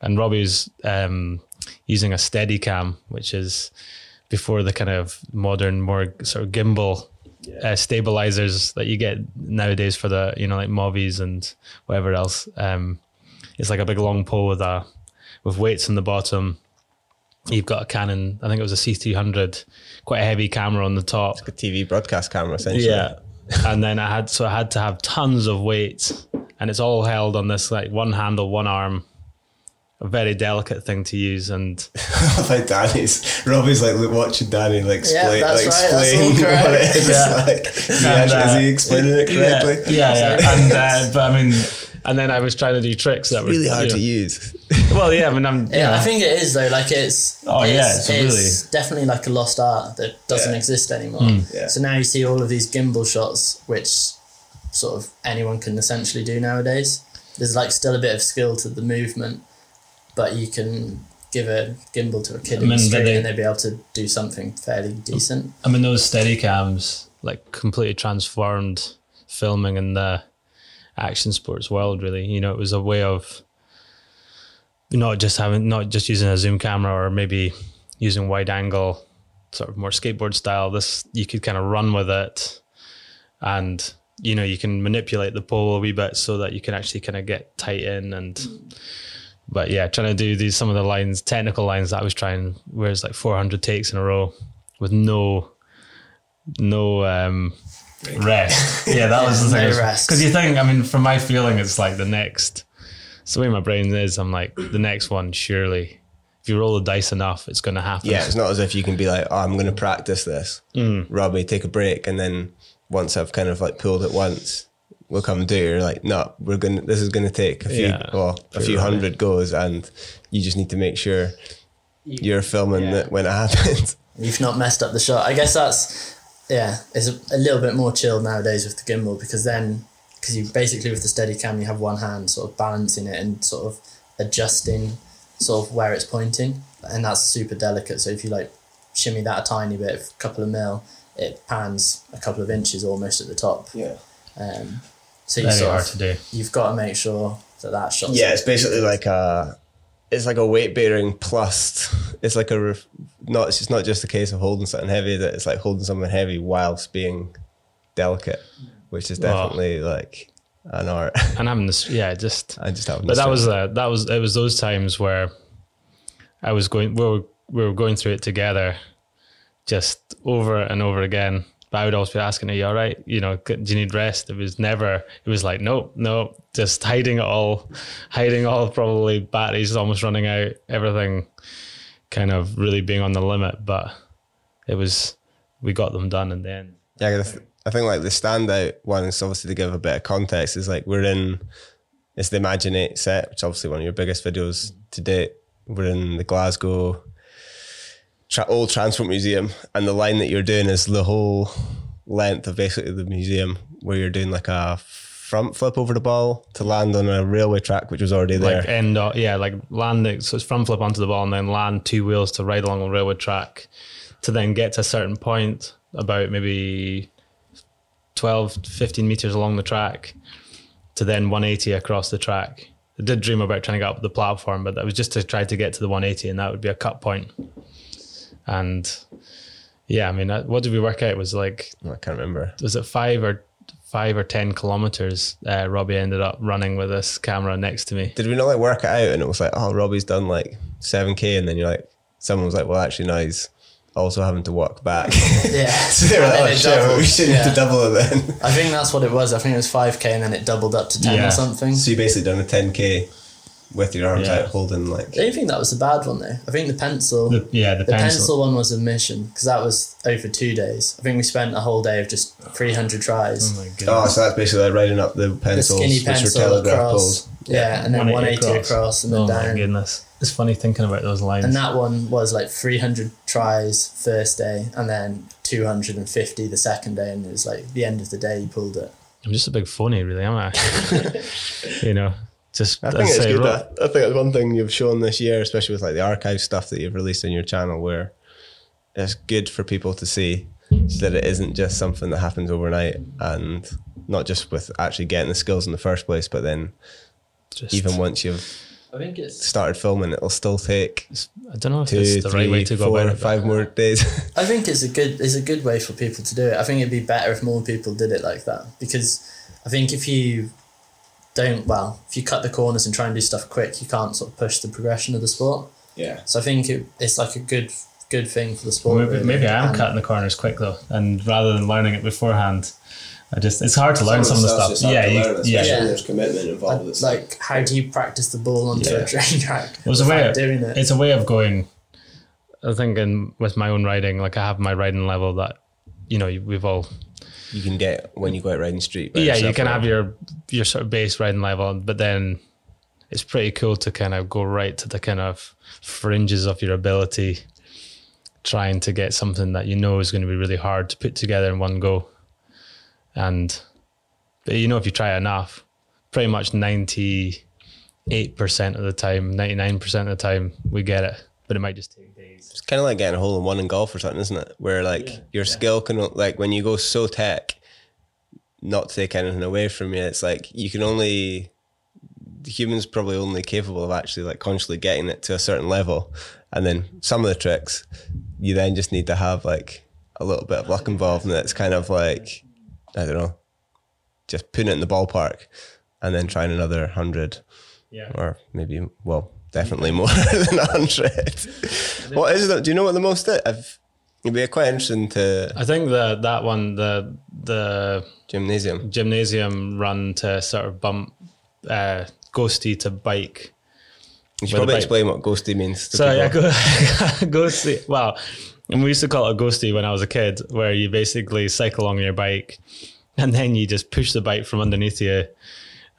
and Robbie's um, using a steady cam, which is before the kind of modern, more sort of gimbal uh, stabilizers that you get nowadays for the you know like movies and whatever else. Um, it's like a big long pole with a with weights in the bottom. You've got a Canon, I think it was a C300, quite a heavy camera on the top. It's a TV broadcast camera, essentially. Yeah. and then I had so I had to have tons of weight, and it's all held on this like one handle, one arm, a very delicate thing to use. And like Danny's, Robbie's like look- watching Danny like explain, that's like right, explain what it is. Yeah. Like, is, he And, actually, is he uh, explaining it correctly? yeah, yeah, yeah. and uh, but I mean, and then I was trying to do tricks that were Really hard you to use. Well, yeah, I mean, I'm Yeah, yeah, I think it is though. Like it's Oh, yeah, it's, it's it's definitely like a lost art that doesn't Yeah. exist anymore. Yeah. So now you see all of these gimbal shots, which sort of anyone can essentially do nowadays. There's like still a bit of skill to the movement, but you can give a gimbal to a kid in I the mean, street they- and they'd be able to do something fairly decent. I mean, those steady cams like completely transformed filming in the action sports world. Really, you know, it was a way of not just having, not just using a zoom camera or maybe using wide angle, sort of more skateboard style. This you could kind of run with it, and you know you can manipulate the pole a wee bit so that you can actually kind of get tight in and. But yeah, trying to do these some of the lines, technical lines that I was trying, where it's like 400 takes in a row with no no um rest. Yeah, that was the thing. rest. Because you think, I mean, from my feeling, it's like the next. So the way my brain is, I'm like the next one. Surely, if you roll the dice enough, it's going to happen. Yeah, it's not as if you can be like, oh, I'm going to practice this. Mm. Robbie, take a break, and then once I've kind of like pulled it once, we'll come and do it. You're like, no, we're gonna. This is going to take a few, Yeah, well, a few right. hundred goes, and you just need to make sure you're filming Yeah. it when it happens. You've not messed up the shot. I guess that's yeah. It's a, a little bit more chill nowadays with the gimbal because then because you basically with the steady cam you have one hand sort of balancing it and sort of adjusting sort of where it's pointing and that's super delicate. So if you like shimmy that a tiny bit, a couple of mil, it pans a couple of inches almost at the top. Yeah. Um, so you very sort hard of, to do. you've got to make sure that that shot's Yeah, it's basically like a, it's like a weight bearing plus. It's like a, ref, not. It's not just a case of holding something heavy. That it's like holding something heavy whilst being delicate, which is Wow. definitely like an art. and having this, yeah, just. I just haven't. But that was uh, that was it was those times where I was going we were we were going through it together, just over and over again. But I would always be asking, "Are you all right? You know, do you need rest?" It was never. It was like, no, no, just hiding it all, hiding all. Probably batteries almost running out. Everything kind of really being on the limit, but it was we got them done in the end. Yeah, I th- I think like the standout one is obviously to give a bit of context is like we're in it's the Imagine Imaginate set, which is obviously one of your biggest videos to date. We're in the Glasgow tra- old Transport Museum, and the line that you're doing is the whole length of basically the museum, where you're doing like a front flip over the ball to land on a railway track, which was already there. Like end, up, yeah, like landing. So it's front flip onto the ball and then land two wheels to ride along the railway track, to then get to a certain point about maybe 12, 15 meters along the track, to then 180 across the track. I did dream about trying to get up the platform, but that was just to try to get to the 180, and that would be a cut point. And yeah, I mean, uh, what did we work out? It was like I can't remember. was it five or five or ten kilometers? Uh, Robbie ended up running with this camera next to me. Did we not like work it out? And it was like, oh, Robbie's done like seven k, and then you're like, someone was like, well, actually, now he's also having to walk back. Yeah. so they were like, oh then shit, well, we should need Yeah. to double it then. I think that's what it was. I think it was 5k and then it doubled up to 10 Yeah. or something. So you basically done a ten k with your arms Yeah. out holding like. I don't think that was a bad one though. I think the pencil, The, the, yeah, the, pencil. pencil. one was a mission because that was over two days. I think we spent a whole day of just 300 tries. Oh my goodness. Oh, so that's basically like riding up the the pencils, skinny which were pencil telegraph across. poles. Yeah, and then 180 180 across, across. and then oh my down. goodness. It's funny thinking about those lines. And that one was like 300 tries first day and then 250 the second day. And it was like the end of the day you pulled it. I'm just a big phony, really, am I? you know, just I think it's good. ro- That, I think that's one thing you've shown this year, especially with like the archive stuff that you've released on your channel, where it's good for people to see so that it isn't just something that happens overnight, and not just with actually getting the skills in the first place, but then just, even once you've I think it's started filming, it'll still take I don't know if two, it's the three, right way to go four, about it. five more days. I think it's a good it's a good way for people to do it. I think it'd be better if more people did it like that because I think if you don't well if you cut the corners and try and do stuff quick, you can't sort of push the progression of the sport. yeah. So I think it, it's like a good good thing for the sport. Maybe, really. maybe I am And cutting the corners quick though, and rather than learning it beforehand, I just it's hard to learn some of the stuff. Yeah, you, yeah. Yeah. there's commitment involved. I'd- like how do you practice the ball onto Yeah. a train track? It was a way of, doing it. It's a way of going. I think in with my own riding, like I have my riding level that you know we've all you can get when you go out riding street. yeah, you can right? have your your sort of base riding level, but then it's pretty cool to kind of go right to the kind of fringes of your ability, trying to get something that you know is going to be really hard to put together in one go. And but you know if you try enough, pretty much ninety eight percent of the time, ninety nine percent of the time, we get it. But it might just take. It's kind of like getting a hole in one in golf or something, isn't it? Where like your skill can like when you go so tech, not to take anything away from you, it's like you can only the human's probably only capable of actually like consciously getting it to a certain level, and then some of the tricks you then just need to have like a little bit of luck involved, and it's kind of like I don't know, just putting it in the ballpark, and then trying another hundred Yeah. or maybe well, definitely more than a hundred. what is it? Do you know what the most is? I've, it'd be quite interesting to I think the that one the the gymnasium. gymnasium run to sort of bump uh, ghosty to bike. You should probably explain what ghosty means. To So yeah, go, ghosty. Well, and we used to call it a ghosty when I was a kid, where you basically cycle along your bike, and then you just push the bike from underneath you,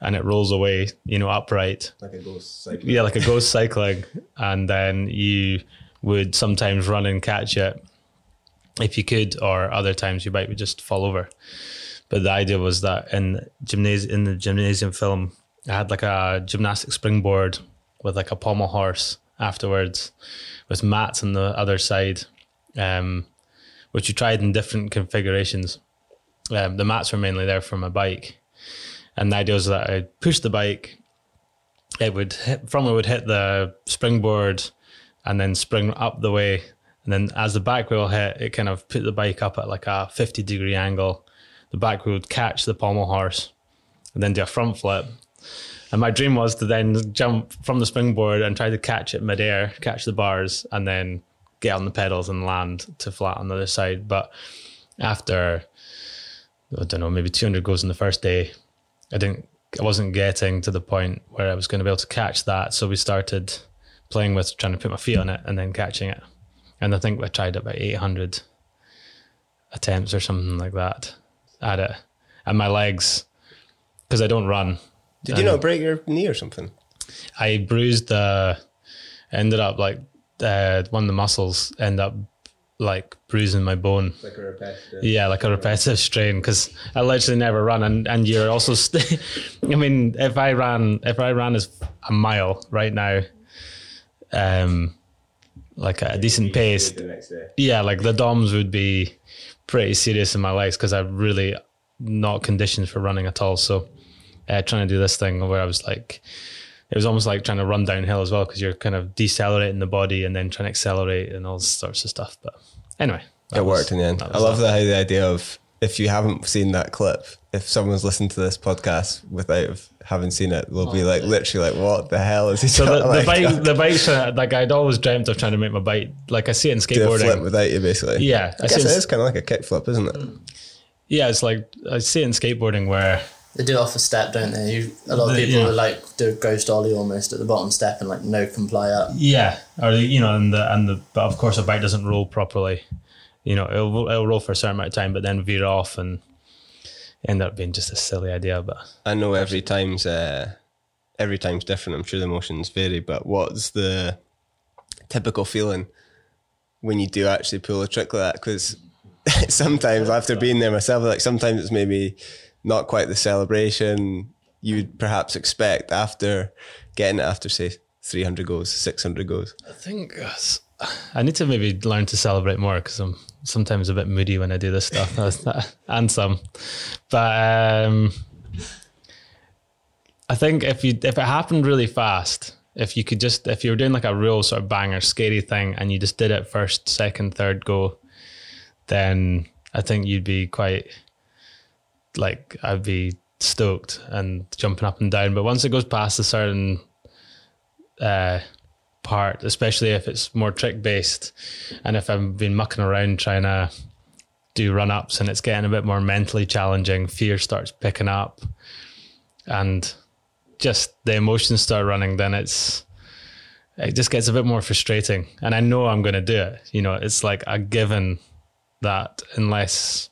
and it rolls away, you know, upright. like a ghost cycle. Yeah, like a ghost cycling, and then you would sometimes run and catch it if you could, or other times your bike would just fall over. But the idea was that in gymnasium in the gymnasium film, I had like a gymnastic springboard with like a pommel horse afterwards, with mats on the other side, um, which you tried in different configurations. Um, the mats were mainly there for my bike, and the idea was that I'd push the bike, it would hit, from it would hit the springboard, and then spring up the way, and then as the back wheel hit, it kind of put the bike up at like a fifty degree angle. The back wheel would catch the pommel horse, and then do a front flip. And my dream was to then jump from the springboard and try to catch it midair, catch the bars, and then get on the pedals and land to flat on the other side. But after I don't know, maybe 200 goes in the first day, I didn't, I wasn't getting to the point where I was going to be able to catch that. So we started playing with trying to put my feet on it and then catching it. And I think I tried about 800 attempts or something like that at it. And my legs, because I don't run, Did you not break your knee or something? I bruised the, ended up like, uh, one of the muscles end up like bruising my bone. Like a repetitive. Yeah, like a repetitive strain because I literally never run, and and you're also. St- I mean, if I ran, if I ran as a mile right now, um, like a decent pace, The next day. yeah, like the DOMs would be pretty serious in my legs because I'm really not conditioned for running at all. So, uh, trying to do this thing where I was like, it was almost like trying to run downhill as well because you're kind of decelerating the body and then trying to accelerate and all sorts of stuff. But anyway, It was- worked in the end. I love that. the, the idea of if you haven't seen that clip, if someone's listened to this podcast without having seen it, they'll be oh, like literally like, "What the hell is he?" So the, trying- the bike, the bike's trying to, like I'd always dreamt of trying to make my bike like I see it in do a flip skateboarding. without you, basically. Yeah, I I guess it it- is kind of like a kickflip, isn't it? Yeah, it's like I see it in skateboarding where They do it off a step, don't they? You, a lot of The- people yeah. will like do a ghost ollie almost at the bottom step and like no comply up. yeah, or you know, and the and the but of course a bike doesn't roll properly. You know, it'll it'll roll for a certain amount of time, but then veer off and end up being just a silly idea. But I know every time's uh, every time's different. I'm sure the emotions vary, but what's the typical feeling when you do actually pull a trick like that? Because sometimes after being there myself, like sometimes it's maybe not quite the celebration you'd perhaps expect after getting it after say 300 goes, 600 goes. I think uh, I need to maybe learn to celebrate more because I'm sometimes a bit moody when I do this stuff, and some. But um, I think if you if it happened really fast, if you could just if you were doing like a real sort of banger, scary thing, and you just did it first, second, third go, then I think you'd be quite like I'd be stoked and jumping up and down. But once it goes past a certain uh, part, especially if it's more trick based, and if I've been mucking around trying to do run ups and it's getting a bit more mentally challenging, fear starts picking up, and just the emotions start running, then it's it just gets a bit more frustrating. And I know I'm going to do it. You know, it's like a given that unless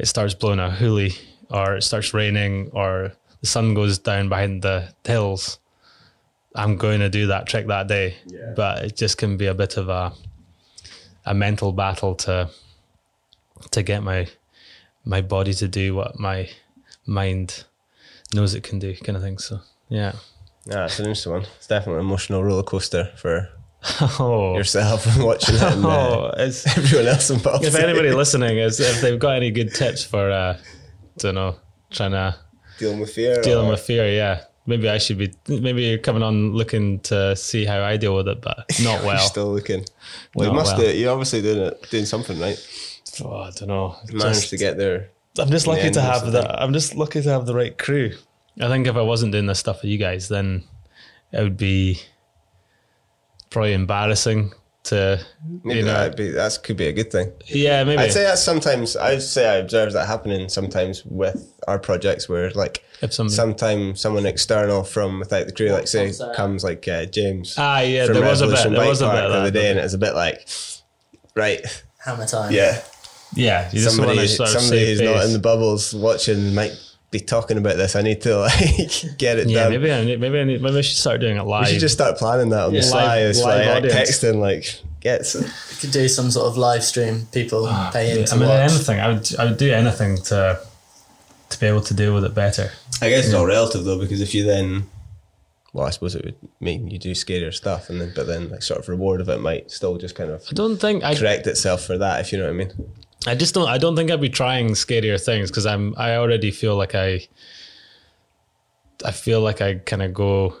it starts blowing a hoolie or it starts raining or the sun goes down behind the hills, I'm going to do that trick that day. Yeah. But it just can be a bit of a a mental battle to to get my my body to do what my mind knows it can do, kind of thing. So yeah. Yeah, it's an interesting one. It's definitely an emotional roller coaster for Oh, yourself and watching it and uh, oh, it's, everyone else involved. if anybody listening is if they've got any good tips for uh, don't know trying to dealing with fear, dealing or- with fear, yeah. Maybe I should be. Maybe you're coming on looking to see how I deal with it, but not well. still looking. Well, you must well. do. You're obviously doing it, doing something right. oh, I don't know. You managed Just- to get there. I'm just lucky to have the the. I'm just lucky to have the right crew. I think if I wasn't doing this stuff with you guys, then it would be probably embarrassing to. Maybe you know, that'd be that could be a good thing. yeah, maybe I'd say that's sometimes. I'd say I observe that happening sometimes with our projects where like if somebody. sometimes someone external from without the crew, like say comes comes like uh, James ah, yeah, from there was a bit. There was a bit of the other that. day, and it's a bit like, right, Hammer time. yeah, Yeah, you just somebody to sort of somebody save who's not in the bubbles watching might be talking about this. I need to like get it Yeah, done. maybe I need, maybe I need, maybe I should start doing it live. we should just start planning that on the Yeah. sly. Live- It's live like, like audience. texting, like gets. You could do some sort of live stream. People ah, pay in to I mean, watch. anything. I would. I would do anything to to be able to deal with it better. I guess it's all relative though, because if you then, well, I suppose it would mean you do scarier stuff, and then but then like sort of reward of it might still just kind of I don't think I. correct itself for that, if you know what I mean. I just don't. I don't think I'd be trying scarier things because I'm. I already feel like I. I feel like I kind of go.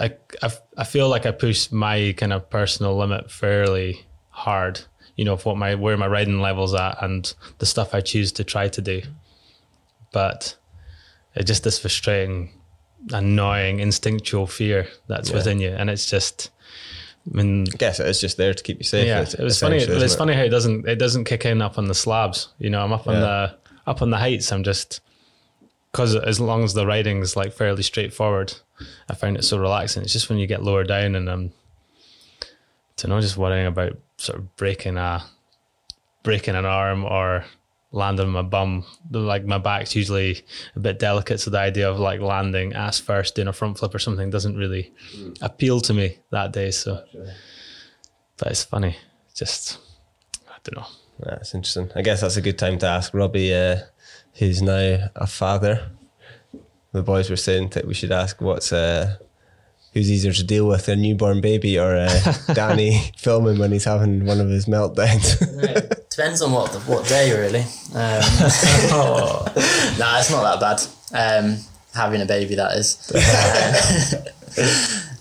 I, I I feel like I push my kind of personal limit fairly hard. You know, of what my where my riding levels at and the stuff I choose to try to do. But it's just this frustrating, annoying, instinctual fear that's Yeah. within you, and it's just. I mean, I guess it is just there to keep you safe. yeah, it was funny. It was it? funny how it doesn't it doesn't kick in up on the slabs. You know, I'm up on Yeah. the up on the heights. I'm just because as long as the riding's like fairly straightforward, I find it so relaxing. It's just when you get lower down and um, to know just worrying about sort of breaking a breaking an arm or landing on my bum. Like my back's usually a bit delicate, so the idea of like landing ass first doing a front flip or something doesn't really appeal to me that day. So, but it's funny. Just I don't know. That's interesting. I guess that's a good time to ask Robbie, uh, who's now a father. The boys were saying that we should ask what's uh, who's easier to deal with, a newborn baby or uh, Danny filming when he's having one of his meltdowns. Depends on what the, what day, really. Um, nah, it's not that bad. Um, having a baby, that is.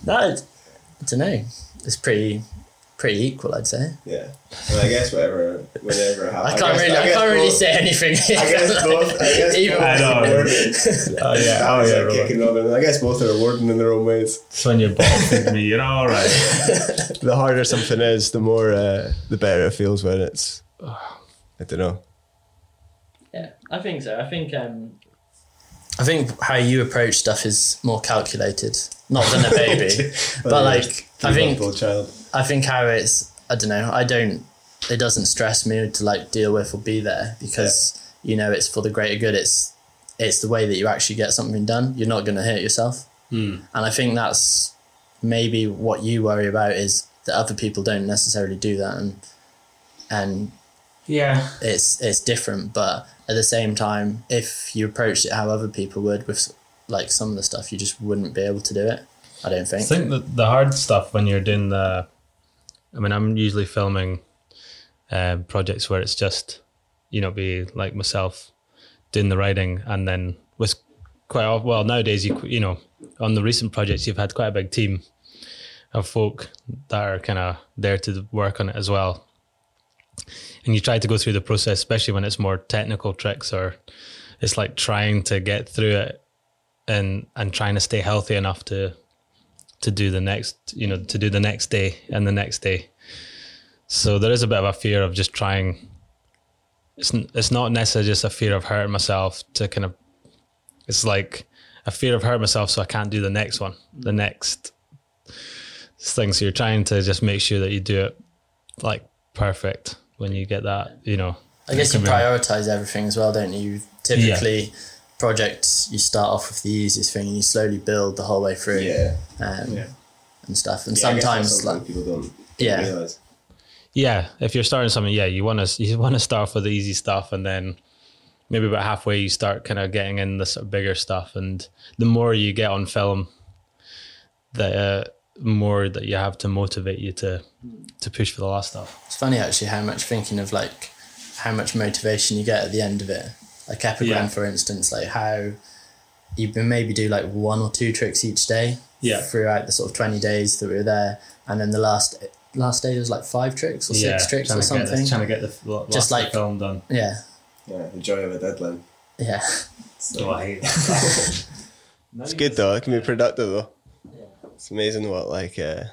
no, I don't know. It's pretty pretty equal, I'd say. yeah, and I guess whatever, whenever I can't really, I, can't really say anything. I guess Even Oh yeah. Oh yeah. Robert. Robin. I guess both are rewarding in their own ways. It's when you're boxing me. You're all right. The harder something is, the more, uh, the better it feels when it's. I don't know. Yeah, I think so. I think um, I think how you approach stuff is more calculated, not than a baby. but like, I think Three-month-old child. I think how it's I don't know I don't it doesn't stress me to like deal with or be there because you know it's for the greater good. It's it's the way that you actually get something done. You're not going to hurt yourself. Hmm. And I think that's maybe what you worry about is that other people don't necessarily do that and and Yeah. it's it's different. But at the same time if you approached it how other people would with like some of the stuff you just wouldn't be able to do it I don't think. I think think that the hard stuff when you're doing the, I mean, I'm usually filming um, projects where it's just, you know, be like myself doing the writing, and then with quite off- well nowadays you you know on the recent projects you've had quite a big team of folk that are kind of there to work on it as well, and you try to go through the process, especially when it's more technical tricks or it's like trying to get through it and and trying to stay healthy enough to to do the next, you know, to do the next day and the next day. So there is a bit of a fear of just trying. It's it's not necessarily just a fear of hurting myself to kind of. It's like a fear of hurting myself, so I can't do the next one, the next thing. So you're trying to just make sure that you do it like perfect when you get that, you know. I guess you prioritize everything as well, don't you? You Typically, projects you start off with the easiest thing and you slowly build the whole way through um, Yeah. and stuff. And Yeah, I guess that's sometimes, like, people don't Yeah. realize. Yeah, if you're starting something, yeah, you want to you want to start off with the easy stuff, and then maybe about halfway you start kind of getting in the sort of bigger stuff, and the more you get on film, the uh, more that you have to motivate you to to push for the last stuff. it's funny actually how much thinking of like how much motivation you get at the end of it. Like Epecuén, Yeah. for instance, like how you can maybe do like one or two tricks each day Yeah. throughout the sort of 20 days that we were there. And then the last last day there was like five tricks or six tricks or something. trying to get the l- last Just like- film done. Yeah, Yeah, the joy of a deadline. yeah. So I hate that. It's good though. It can be productive though. It's amazing what like uh,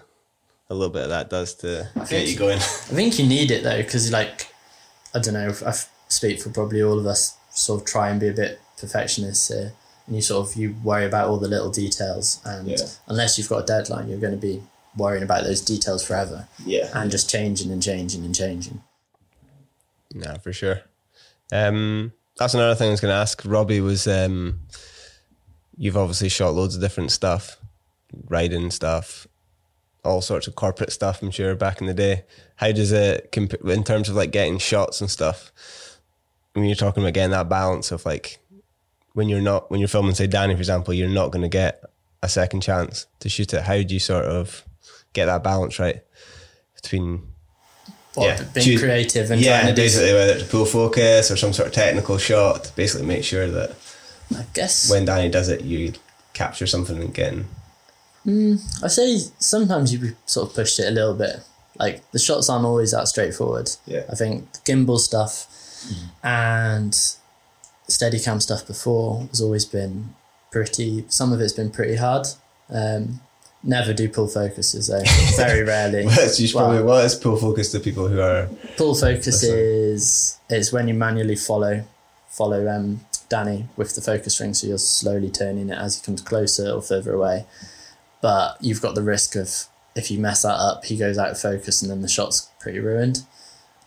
a little bit of that does to get think- you going. I think you need it though, because like, I don't know. I f- speak for probably all of us. Sort of try and be a bit perfectionist here, and you sort of you worry about all the little details, and Yeah. unless you've got a deadline, you're going to be worrying about those details forever, Yeah. and just changing and changing and changing. No, for sure. Um, that's another thing I was going to ask. Robbie was, um, you've obviously shot loads of different stuff, riding stuff, all sorts of corporate stuff. I'm sure back in the day. How does it comp- in terms of like getting shots and stuff? When you're talking about getting that balance of like when you're not when you're filming, say Danny for example, you're not going to get a second chance to shoot it. How do you sort of get that balance right between Yeah. being Choose- creative and yeah, trying to do. basically whether to pull focus or some sort of technical shot to basically make sure that I guess when Danny does it, you capture something again. Mm, I say sometimes you sort of pushed it a little bit. Like the shots aren't always that straightforward. Yeah. I think the gimbal stuff and Steadicam stuff before has always been pretty. Some of it's been pretty hard. Um, never do pull focuses though. Very rarely. That's just Well, probably what is pull focus to people who are Pull focus is is when you manually follow follow um, Danny with the focus ring, so you're slowly turning it as he comes closer or further away. But you've got the risk of if you mess that up, he goes out of focus and then the shot's pretty ruined.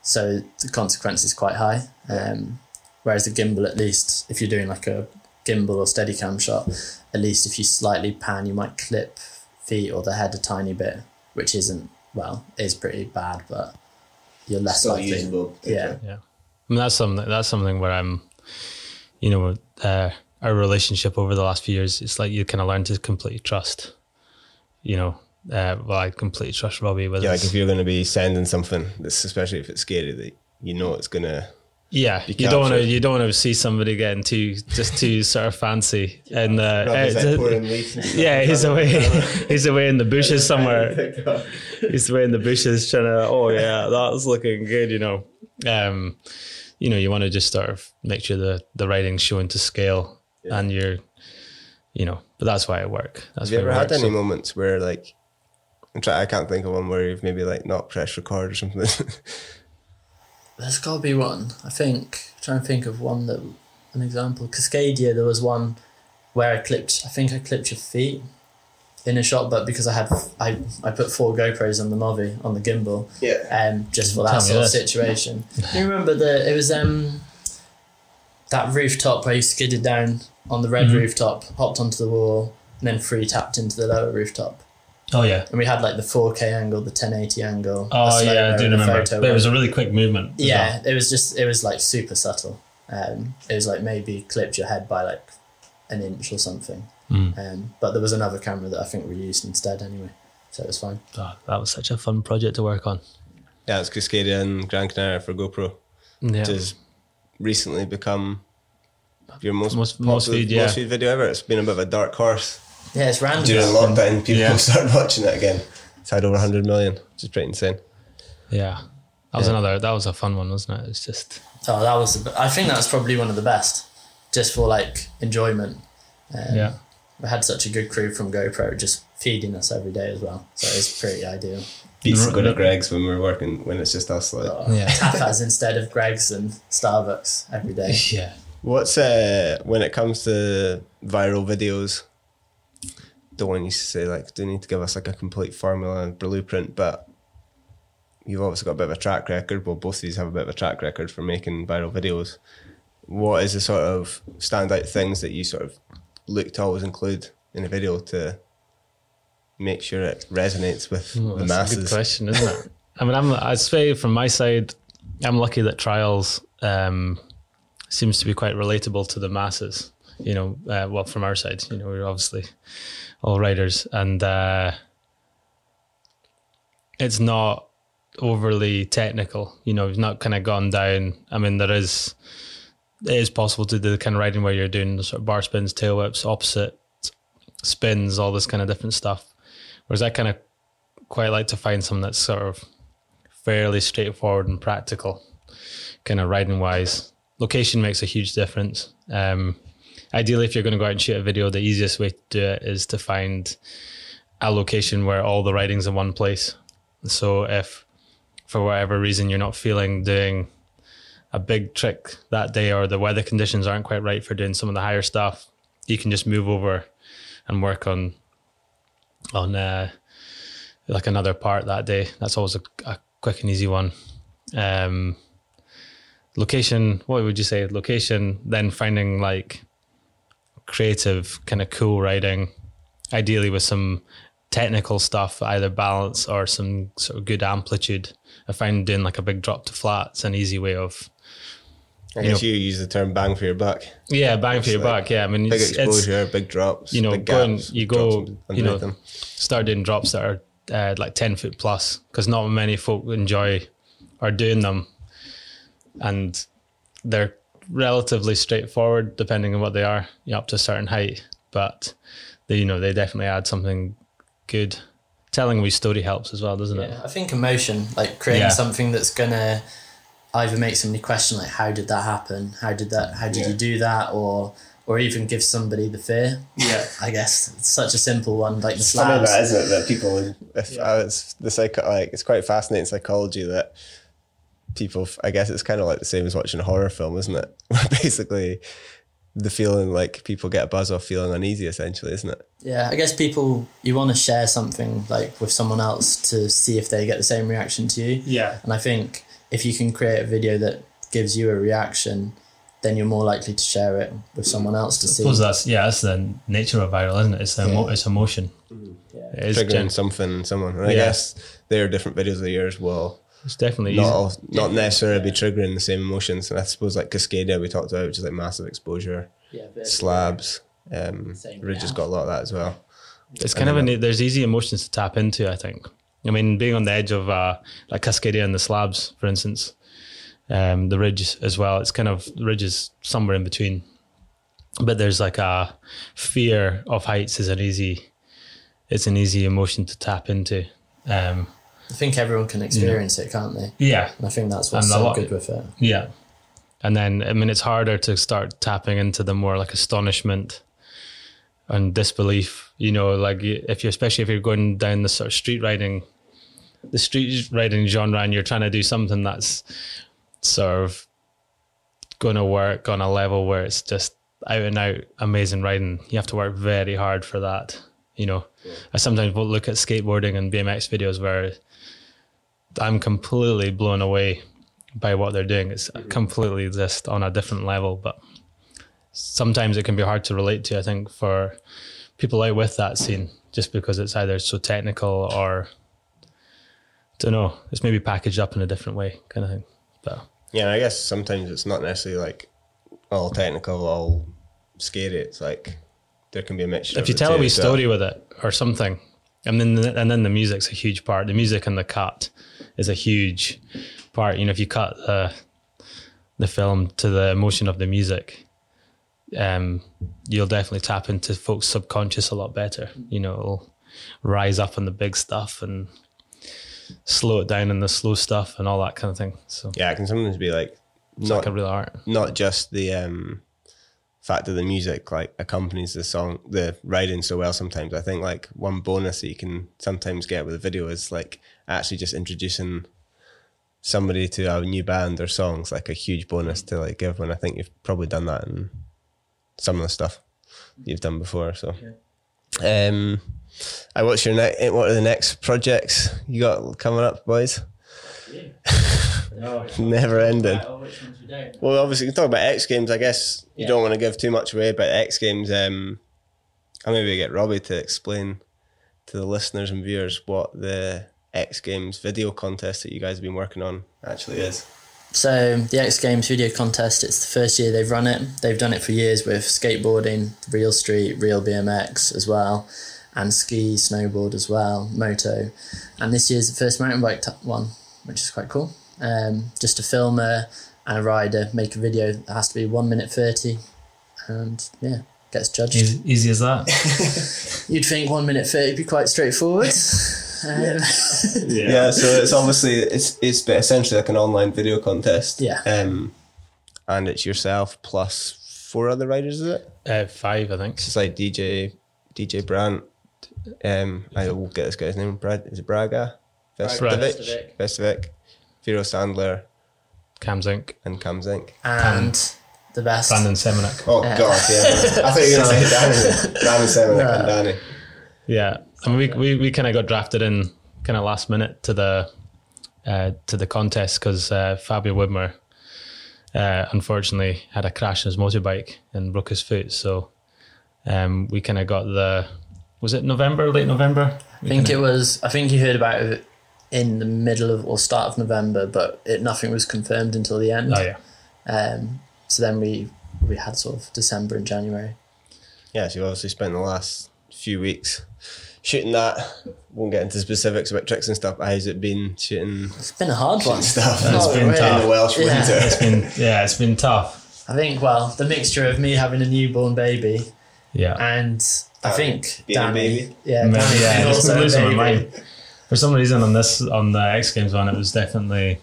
So the consequence is quite high. Um, whereas the gimbal, at least if you're doing like a gimbal or Steadicam shot, at least if you slightly pan, you might clip feet or the head a tiny bit, which isn't well, is pretty bad, but you're less still likely. usable. Yeah. Yeah, I mean that's something that's something where I'm, you know, uh, our relationship over the last few years. It's like you kind of learn to completely trust. You know, uh, well, I completely trust Robbie with Yeah, like if you're going to be sending something, especially if it's scary, that you know it's going to. Yeah, you don't want to. You don't want to see somebody getting too just too sort of fancy and uh, uh, yeah, he's away. he's away in the bushes somewhere. He's away in the bushes trying to. Oh yeah, that's looking good. You know, um, you know, you want to just sort of make sure the the writing's showing to scale, and you're, you know, but that's why I work. That's Have you ever had work. any So- moments where like, I'm try, I can't think of one where you've maybe like not press record or something. There's got to be one. I think. trying to think of one that an example. Cascadia, there was one where I clipped. I think I clipped your feet in a shot, but because I had I I put four GoPros on the Movi on the gimbal, yeah. um, just for that me sort of situation. Do you remember the? It was um that rooftop where you skidded down on the red Mhm. rooftop, hopped onto the wall, and then free tapped into the lower rooftop. Oh yeah. And we had like the 4K angle, the 1080 angle. Oh yeah, I do remember. But it was a really quick movement. as Yeah, it was just it was like super subtle. Um, it was like maybe clipped your head by like an inch or something. Mm. Um, but there was another camera that I think we used instead anyway, so it was fine. Oh, that was such a fun project to work on. Yeah, it's Cascadia and Gran Canaria for GoPro. Yeah. Which has recently become your most Most- popular, most viewed, yeah. most viewed video ever. It's been a bit of a dark horse. Yeah, it's random. During lockdown, people Yeah. started watching it again. It's had over 100 million, which is pretty insane. Yeah. That was Yeah. another. That was a fun one, wasn't it? It's just Oh, that was. The, I think that was probably one of the best, just for like enjoyment. Um, yeah. We had such a good crew from GoPro, just feeding us every day as well. So it's pretty ideal. Beats going to Greggs when we're working, when it's just us. Like, Oh, Yeah. Tapas instead of Greggs and Starbucks every day. Yeah. What's uh when it comes to viral videos? Don't want you to say like, do you need to give us like a complete formula and blueprint, but you've obviously got a bit of a track record. Well, both of these have a bit of a track record for making viral videos. What is the sort of standout things that you sort of look to always include in a video to make sure it resonates with Well, the that's a good question, isn't it? I mean, I'm, I'd say from my side, I'm lucky that trials um, seems to be quite relatable to the masses. You know, uh, well, from our side, you know, we're obviously all writers, and uh, it's not overly technical. You know, it's not kind of gone down. I mean, there is it is possible to do the kind of writing where you're doing the sort of bar spins, tail whips, opposite spins, all this kind of different stuff. Whereas I kind of quite like to find something that's sort of fairly straightforward and practical, kind of riding wise. Location makes a huge difference. Um, ideally, if you're going to go out and shoot a video, the easiest way to do it is to find a location where all the riding's in one place. So if for whatever reason you're not feeling doing a big trick that day or the weather conditions aren't quite right for doing some of the higher stuff, you can just move over and work on on uh, like another part that day. That's always a, a quick and easy one. Um, location, what would you say? Location, then finding like creative, kind of cool writing, ideally with some technical stuff, either balance or some sort of good amplitude. I find doing like a big drop to flat's an easy way of I you guess know- you use the term bang for your buck. yeah, bang for your It's like buck. Yeah, I mean, Big it's, it's exposure, big drops. you know, big going- you go, you know, them. start doing drops that are uh, like 10 foot plus because not many folk enjoy or doing them and they're relatively straightforward depending on what they are you know, up to a certain height but they, you know they definitely add something good telling a wee story helps as well doesn't Yeah, it I think emotion, like creating Yeah. something that's gonna either make somebody question like how did that happen? How did that? How did Yeah. you do that? Or or even give somebody the fear. Yeah. I guess it's such a simple one like the It's funny slabs. that, isn't it? That people, if Yeah. uh, it's the psych, like it's quite fascinating psychology that people. I guess it's kind of like the same as watching a horror film, isn't it? Basically the feeling like people get a buzz off feeling uneasy, essentially, isn't it? Yeah, I guess people you want to share something like with someone else to see if they get the same reaction to you. Yeah. And I think if you can create a video that gives you a reaction, then you're more likely to share it with someone else to I see. suppose that's yeah, that's the nature of viral, isn't it? It's the emo- Yeah. it's emotion. Yeah. It is Triggering gen- something in someone, and I Yeah. guess their different videos of yours will it's definitely not easy. all, not necessarily be triggering the same emotions. And I suppose like Cascadia we talked about, which is like massive exposure, Yeah. slabs. Um, Ridge has got a lot of that as well. It's kind of a there's easy emotions to tap into. I think. I mean, being on the edge of uh, like Cascadia and the slabs, for instance, um, the ridge as well. It's kind of the ridge is somewhere in between, but there's like a fear of heights is an easy. It's an easy emotion to tap into. Um, I think everyone can experience it, can't they? yeah, And I think that's what's And so lot- good with it. Yeah. And then, I mean, it's harder to start tapping into the more like astonishment and disbelief, you know, like if you're, especially if you're going down the sort of street riding, the street riding genre and you're trying to do something that's sort of going to work on a level where it's just out and out amazing riding. You have to work very hard for that, you know. I sometimes will look at skateboarding and BMX videos where I'm completely blown away by what they're doing. It's completely just on a different level, but sometimes it can be hard to relate to, I think, for people out with that scene, just because it's either so technical or don't know, it's maybe packaged up in a different way, kind of thing. But Yeah, I guess sometimes it's not necessarily like all technical, all scary. It's like there can be a mixture. if you tell a wee story with it or something, and then the, and then the music's a huge part. The music and the cut is a huge part. You know, if you cut the the film to the emotion of the music, um, you'll definitely tap into folks' subconscious a lot better. You know, it'll rise up on the big stuff and slow it down in the slow stuff and all that kind of thing. So yeah, it can sometimes be like it's not like a real art. not just the um, fact that the music like accompanies the song, the writing so well. Sometimes I think like one bonus that you can sometimes get with a video is like actually just introducing somebody to a new band or songs, like a huge bonus to like give. When I think you've probably done that in some of the stuff you've done before. So, um, I what's your next? What are the next projects you got coming up, boys? Never ending. Oh, which ones? Well, obviously, you can talk about X Games. I guess you Yeah. don't want to give too much away, but X Games. Um, I'll maybe get Robbie to explain to the listeners and viewers what the X Games video contest that you guys have been working on actually is. So the X Games video contest, it's the first year they've run it. They've done it for years with skateboarding, real street, real BMX as well, and ski, snowboard as well, moto. And this year's the first mountain bike t- one, which is quite cool. Um, just a filmer and a rider make a video that has to be one minute thirty, and yeah, gets judged. Easy, easy as that. You'd think one minute thirty would be quite straightforward. Um, Yeah. so it's obviously it's it's essentially like an online video contest. Yeah. Um, and it's yourself plus four other riders, is it? uh, five, I think. It's like DJ DJ Brandt. Um, I will get this guy's name. Brad is it Braga? Brage Vestavik. Vestavik. Vestavik. Vero Sandler Cam Zink, and Cam Zink. and the best. Brandon Semenuk. Oh God, yeah. I thought you were going to say Danny. Danny Semenuk and Danny. Yeah, I mean, we we, we kind of got drafted in kind of last minute to the uh, to the contest because uh, Fabio Wibmer uh, unfortunately had a crash in his motorbike and broke his foot. So um, we kind of got the was it November, late November? I think it was. I think you heard about it in the middle of or start of November, but it nothing was confirmed until the end. Oh yeah, Um, so then we we had sort of December and January. Yeah, so you obviously spent the last few weeks shooting that. Won't get into specifics about tricks and stuff. But how's it been shooting It's been a hard one. stuff? It's Oh, been really? tough. in the Welsh Yeah. winter. it's been yeah, it's been tough. I think well, the mixture of me having a newborn baby Yeah, and I Danny think being a Danny, baby. yeah, Man, Danny yeah, being also a losing my baby. For some reason, on this on the X Games one, it was definitely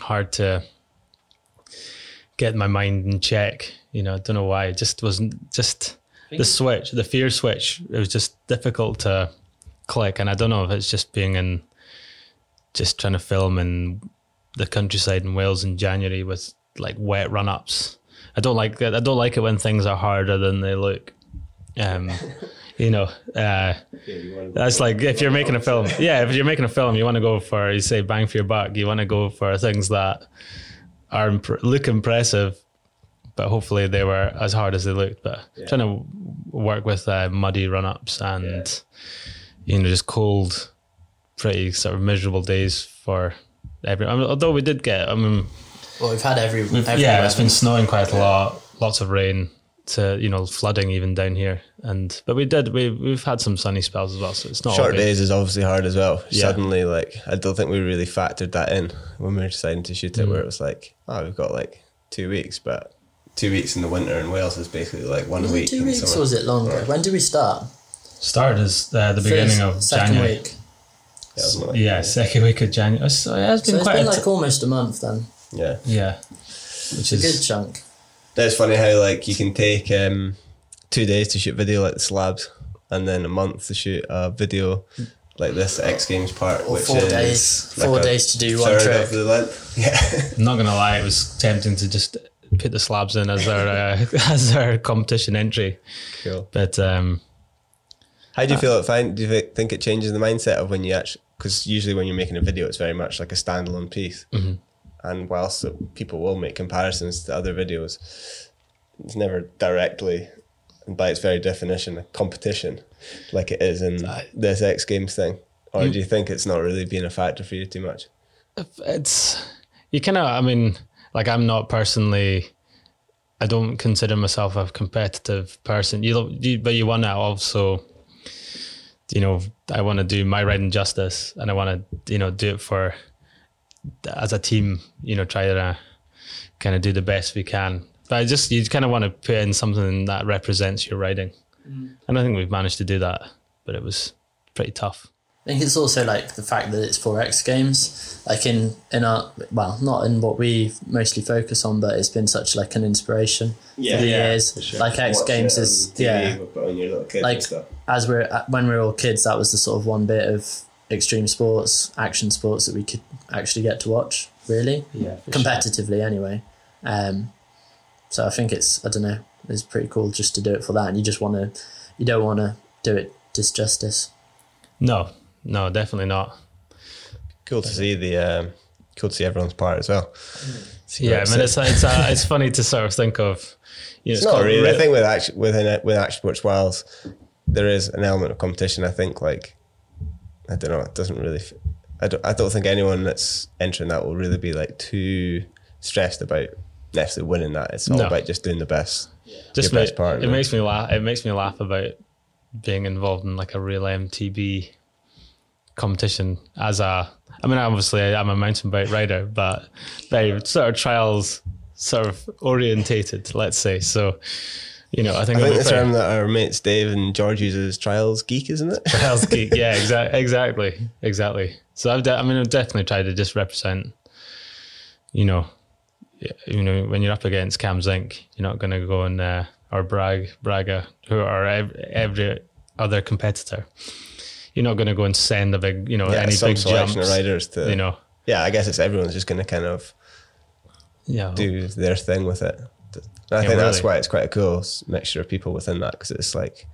hard to get my mind in check. You know, I don't know why. It just wasn't just the switch, the fear switch. It was just difficult to click, and I don't know if it's just being in, just trying to film in the countryside in Wales in January with like wet run ups. I don't like that. I don't like it when things are harder than they look. Um, you know, uh, that's like if you're making a film. Yeah, if you're making a film, you want to go for you say bang for your buck. You want to go for things that are imp- look impressive, but hopefully they were as hard as they looked. But trying to work with uh, muddy run ups and you know just cold, pretty sort of miserable days for every. I mean, although we did get, I mean, Well, we've had every, every yeah, it's been snowing quite a lot, lots of rain to you know flooding even down here, and but we did we we've had some sunny spells as well, so it's not Short been- days is obviously hard as well. Yeah. Suddenly, like I don't think we really factored that in when we were deciding to shoot it. Where it was like, oh, we've got like two weeks, but two weeks in the winter in Wales is basically like one Was week. two weeks summer. or was it longer? When did we start? Started as uh, the beginning of second January. week. Yeah, like- Yeah, second week of January. So it has been So it's quite been a like almost a month then. yeah. yeah, which is A good chunk. That's funny how like you can take um, two days to shoot video like the slabs, and then a month to shoot a video like this X Games part, Or which four is days. like Four days to do one third trick. of the length. Yeah, I'm not gonna lie, it was tempting to just put the slabs in as our uh, as our competition entry, cool. but um, How do you feel it? Fine? Do you think it changes the mindset of when you actually? Because usually when you're making a video, it's very much like a standalone piece, and whilst people will make comparisons to other videos, it's never directly, and by its very definition, a competition, like it is in this X Games thing. Or do you think it's not really being a factor for you too much? it's you kind of i mean like i'm not personally i don't consider myself a competitive person you, you but you want to also you know i want to do my riding justice and i want to you know do it for as a team you know try to kind of do the best we can but i just you kind of want to put in something that represents your riding and i think we've managed to do that but it was pretty tough I think it's also like the fact that it's for X Games. Like in in our well, not in what we mostly focus on, but it's been such like an inspiration yeah, for the years. Like X Games is yeah. Like as we're uh, when we were all kids, that was the sort of one bit of extreme sports, action sports that we could actually get to watch. Really, yeah competitively anyway. Um, so I think it's I don't know, it's pretty cool just to do it for that, and you just want to, you don't want to do it disjustice. no no definitely not cool to see the um, cool to see everyone's part as well. See Yeah, I mean, it's it's it's, uh, it's funny to sort of think of, you know, It's not really. re- I think with action within it, with action sports Wales, there is an element of competition. I think like I don't know. It doesn't really. f- I don't. I don't think anyone that's entering that will really be like too stressed about necessarily winning that. It's all No. about just doing the best. just your best part, It makes me laugh. It makes me laugh about being involved in like a real MTB competition as a. I mean, obviously, I'm a mountain bike rider, but they sort of trials, sort of orientated, let's say. So, you know, I think I think the term that our mates Dave and George uses trials geek, isn't it? Trials geek. Yeah, exactly, exactly, exactly. So I've, de- I mean, I've definitely tried to just represent, you know, you know, when you're up against Cam Zink, you're not going to go and uh, or Bragg, Brage, who are ev- every other competitor. You're not going to go and send a big, you know, Yeah, any big jumps. of riders to. You know, Yeah, I guess it's everyone's just going to kind of yeah, do their thing with it. And I Yeah, think that's why it's quite a cool mixture of people within that because it's like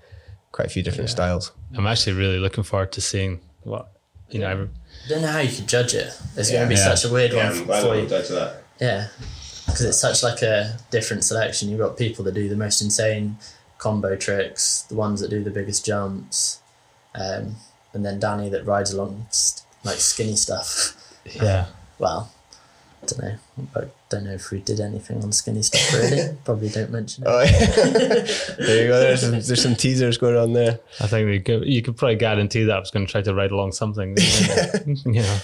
quite a few different styles. I'm actually really looking forward to seeing what you know. every- I don't know how you could judge it. It's going to be Yeah. such a weird one f- for you. that. Yeah, because it's such like a different selection. You've got people that do the most insane combo tricks, the ones that do the biggest jumps, um, and then Danny that rides along like skinny stuff. Yeah, Well, I don't know. I don't know if we did anything on skinny stuff really. Probably don't mention it. Oh, there you go. There's some, there's some teasers going on there. I think we could, you could probably guarantee that I was going to try to ride along something. you know,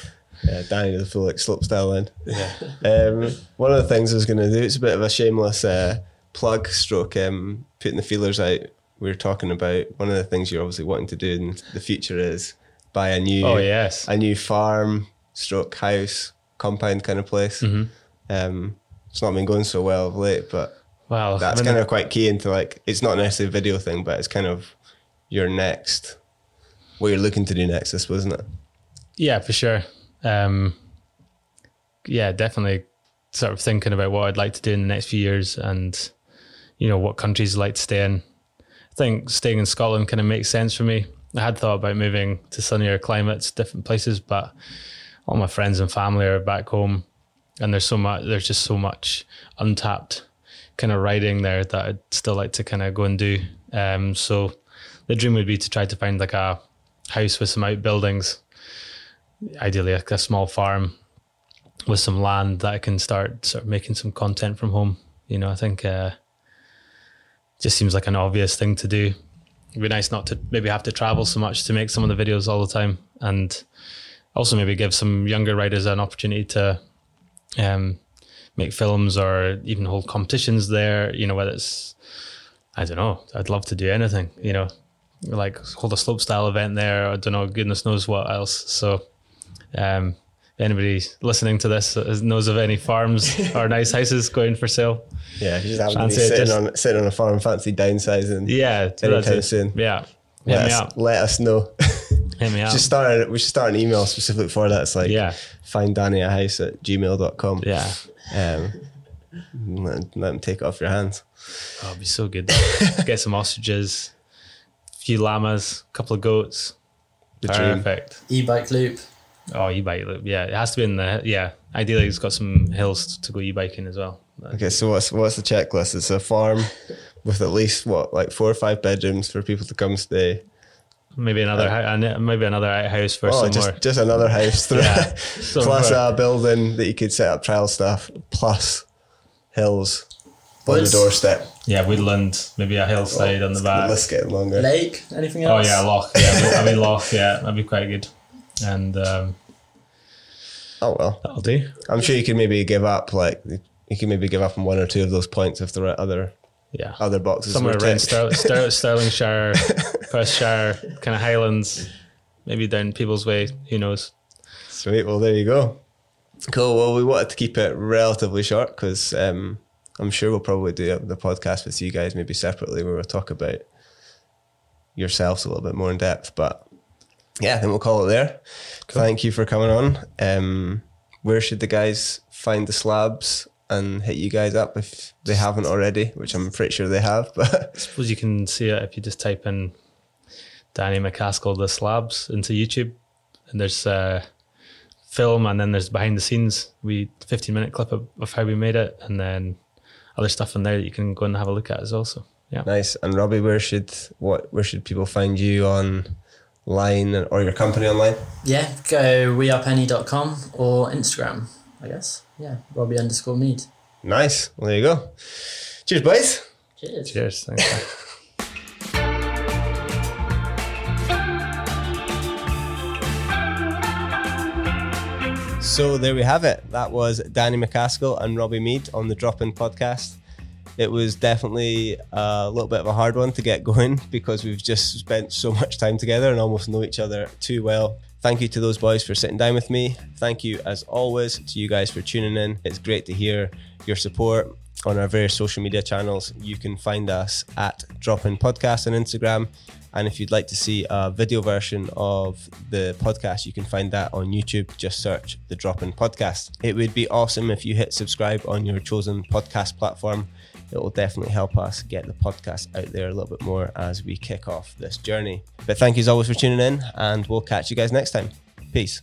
Yeah, Danny does a full like slope style then. yeah. Um, one of the things I was going to do, it's a bit of a shameless uh, plug stroke, um, putting the feelers out. We were talking about one of the things you're obviously wanting to do in the future is buy a new Oh yes. a new farm stroke house compound kind of place. Mm-hmm. Um, it's not been going so well of late, but Well, that's I mean, kind of quite key into like it's not necessarily a video thing, but it's kind of your next what you're looking to do next, I suppose, isn't it? Yeah, for sure. Um, yeah, definitely sort of thinking about what I'd like to do in the next few years and, you know, what countries I'd like to stay in. I think staying in Scotland kind of makes sense for me. I had thought about moving to sunnier climates, different places, but all my friends and family are back home and there's so much, there's just so much untapped kind of writing there that I'd still like to kind of go and do. Um, so the dream would be to try to find like a house with some outbuildings ideally like a small farm with some land that I can start sort of making some content from home. You know, I think uh, just seems like an obvious thing to do. It'd be nice not to maybe have to travel so much to make some of the videos all the time, and also maybe give some younger writers an opportunity to um, make films or even hold competitions there. You know, whether it's I don't know. I'd love to do anything. You know, like hold a slope style event there. I don't know. Goodness knows what else. So um, anybody listening to this knows of any farms or nice houses going for sale, Yeah, just happen sitting just- on sitting on a farm, fancy downsizing. yeah, Anytime soon. Yeah, let me us, let us know. Hit me up. just start. We should start an email specifically for that. It's like yeah, find Danny a house at gmail.com. yeah. Um, let, let him take it off your hands. Oh, it'd be so good. Get some ostriches, a few llamas, a couple of goats. The dream. Perfect. E-bike loop. Oh, e-bike loop. Yeah, it has to be in the yeah. Ideally, it's got some hills to go e-biking as well. Okay, so what's what's the checklist? It's a farm with at least what like four or five bedrooms for people to come stay. Maybe another hou- and maybe another outhouse for Oh, some just just another house through, Yeah. plus more. a building that you could set up trial stuff, plus hills on the doorstep. Yeah, woodland, maybe a hillside on the The back. list's getting longer. Lake. Anything else? Oh else? yeah, loch. Yeah, I mean loch. Yeah, that'd be quite good. And um, Oh well, that'll do. I'm sure you could maybe give up like you can maybe give up on one or two of those points if there are other Yeah, other boxes somewhere around. Stir- Stir- Stirlingshire, Perthshire, kind of Highlands, maybe down Peebles Way. Who knows? Sweet. Well, there you go. Cool. Well, we wanted to keep it relatively short because um, I'm sure we'll probably do the podcast with you guys maybe separately where we'll talk about yourselves a little bit more in depth. But yeah, then we'll call it there. Thank you for coming on. Um, where should the guys find the slabs and hit you guys up if they haven't already? Which I'm pretty sure they have. But I suppose you can see it if you just type in Danny MacAskill the slabs into YouTube, and there's uh, film, and then there's behind the scenes, we 15 minute clip of, of how we made it, and then other stuff in there that you can go and have a look at as well. So yeah, nice. And Robbie, where should what where should people find you online or your company online? Yeah, go wearepeny.com or Instagram, I guess. Yeah, Robbie underscore Meade. Nice. Well, there you go. Cheers, boys. Cheers. cheers. Thanks. So there we have it. That was Danny MacAskill and Robbie Meade on the Drop In podcast. It was definitely a little bit of a hard one to get going because we've just spent so much time together and almost know each other too well. Thank you to those boys for sitting down with me. Thank you, as always, to you guys for tuning in. It's great to hear your support on our various social media channels. You can find us at Drop In Podcast on Instagram. And if you'd like to see a video version of the podcast, you can find that on YouTube. Just search the Drop In Podcast. It would be awesome if you hit subscribe on your chosen podcast platform. It will definitely help us get the podcast out there a little bit more as we kick off this journey. But thank you as always for tuning in, and we'll catch you guys next time. Peace.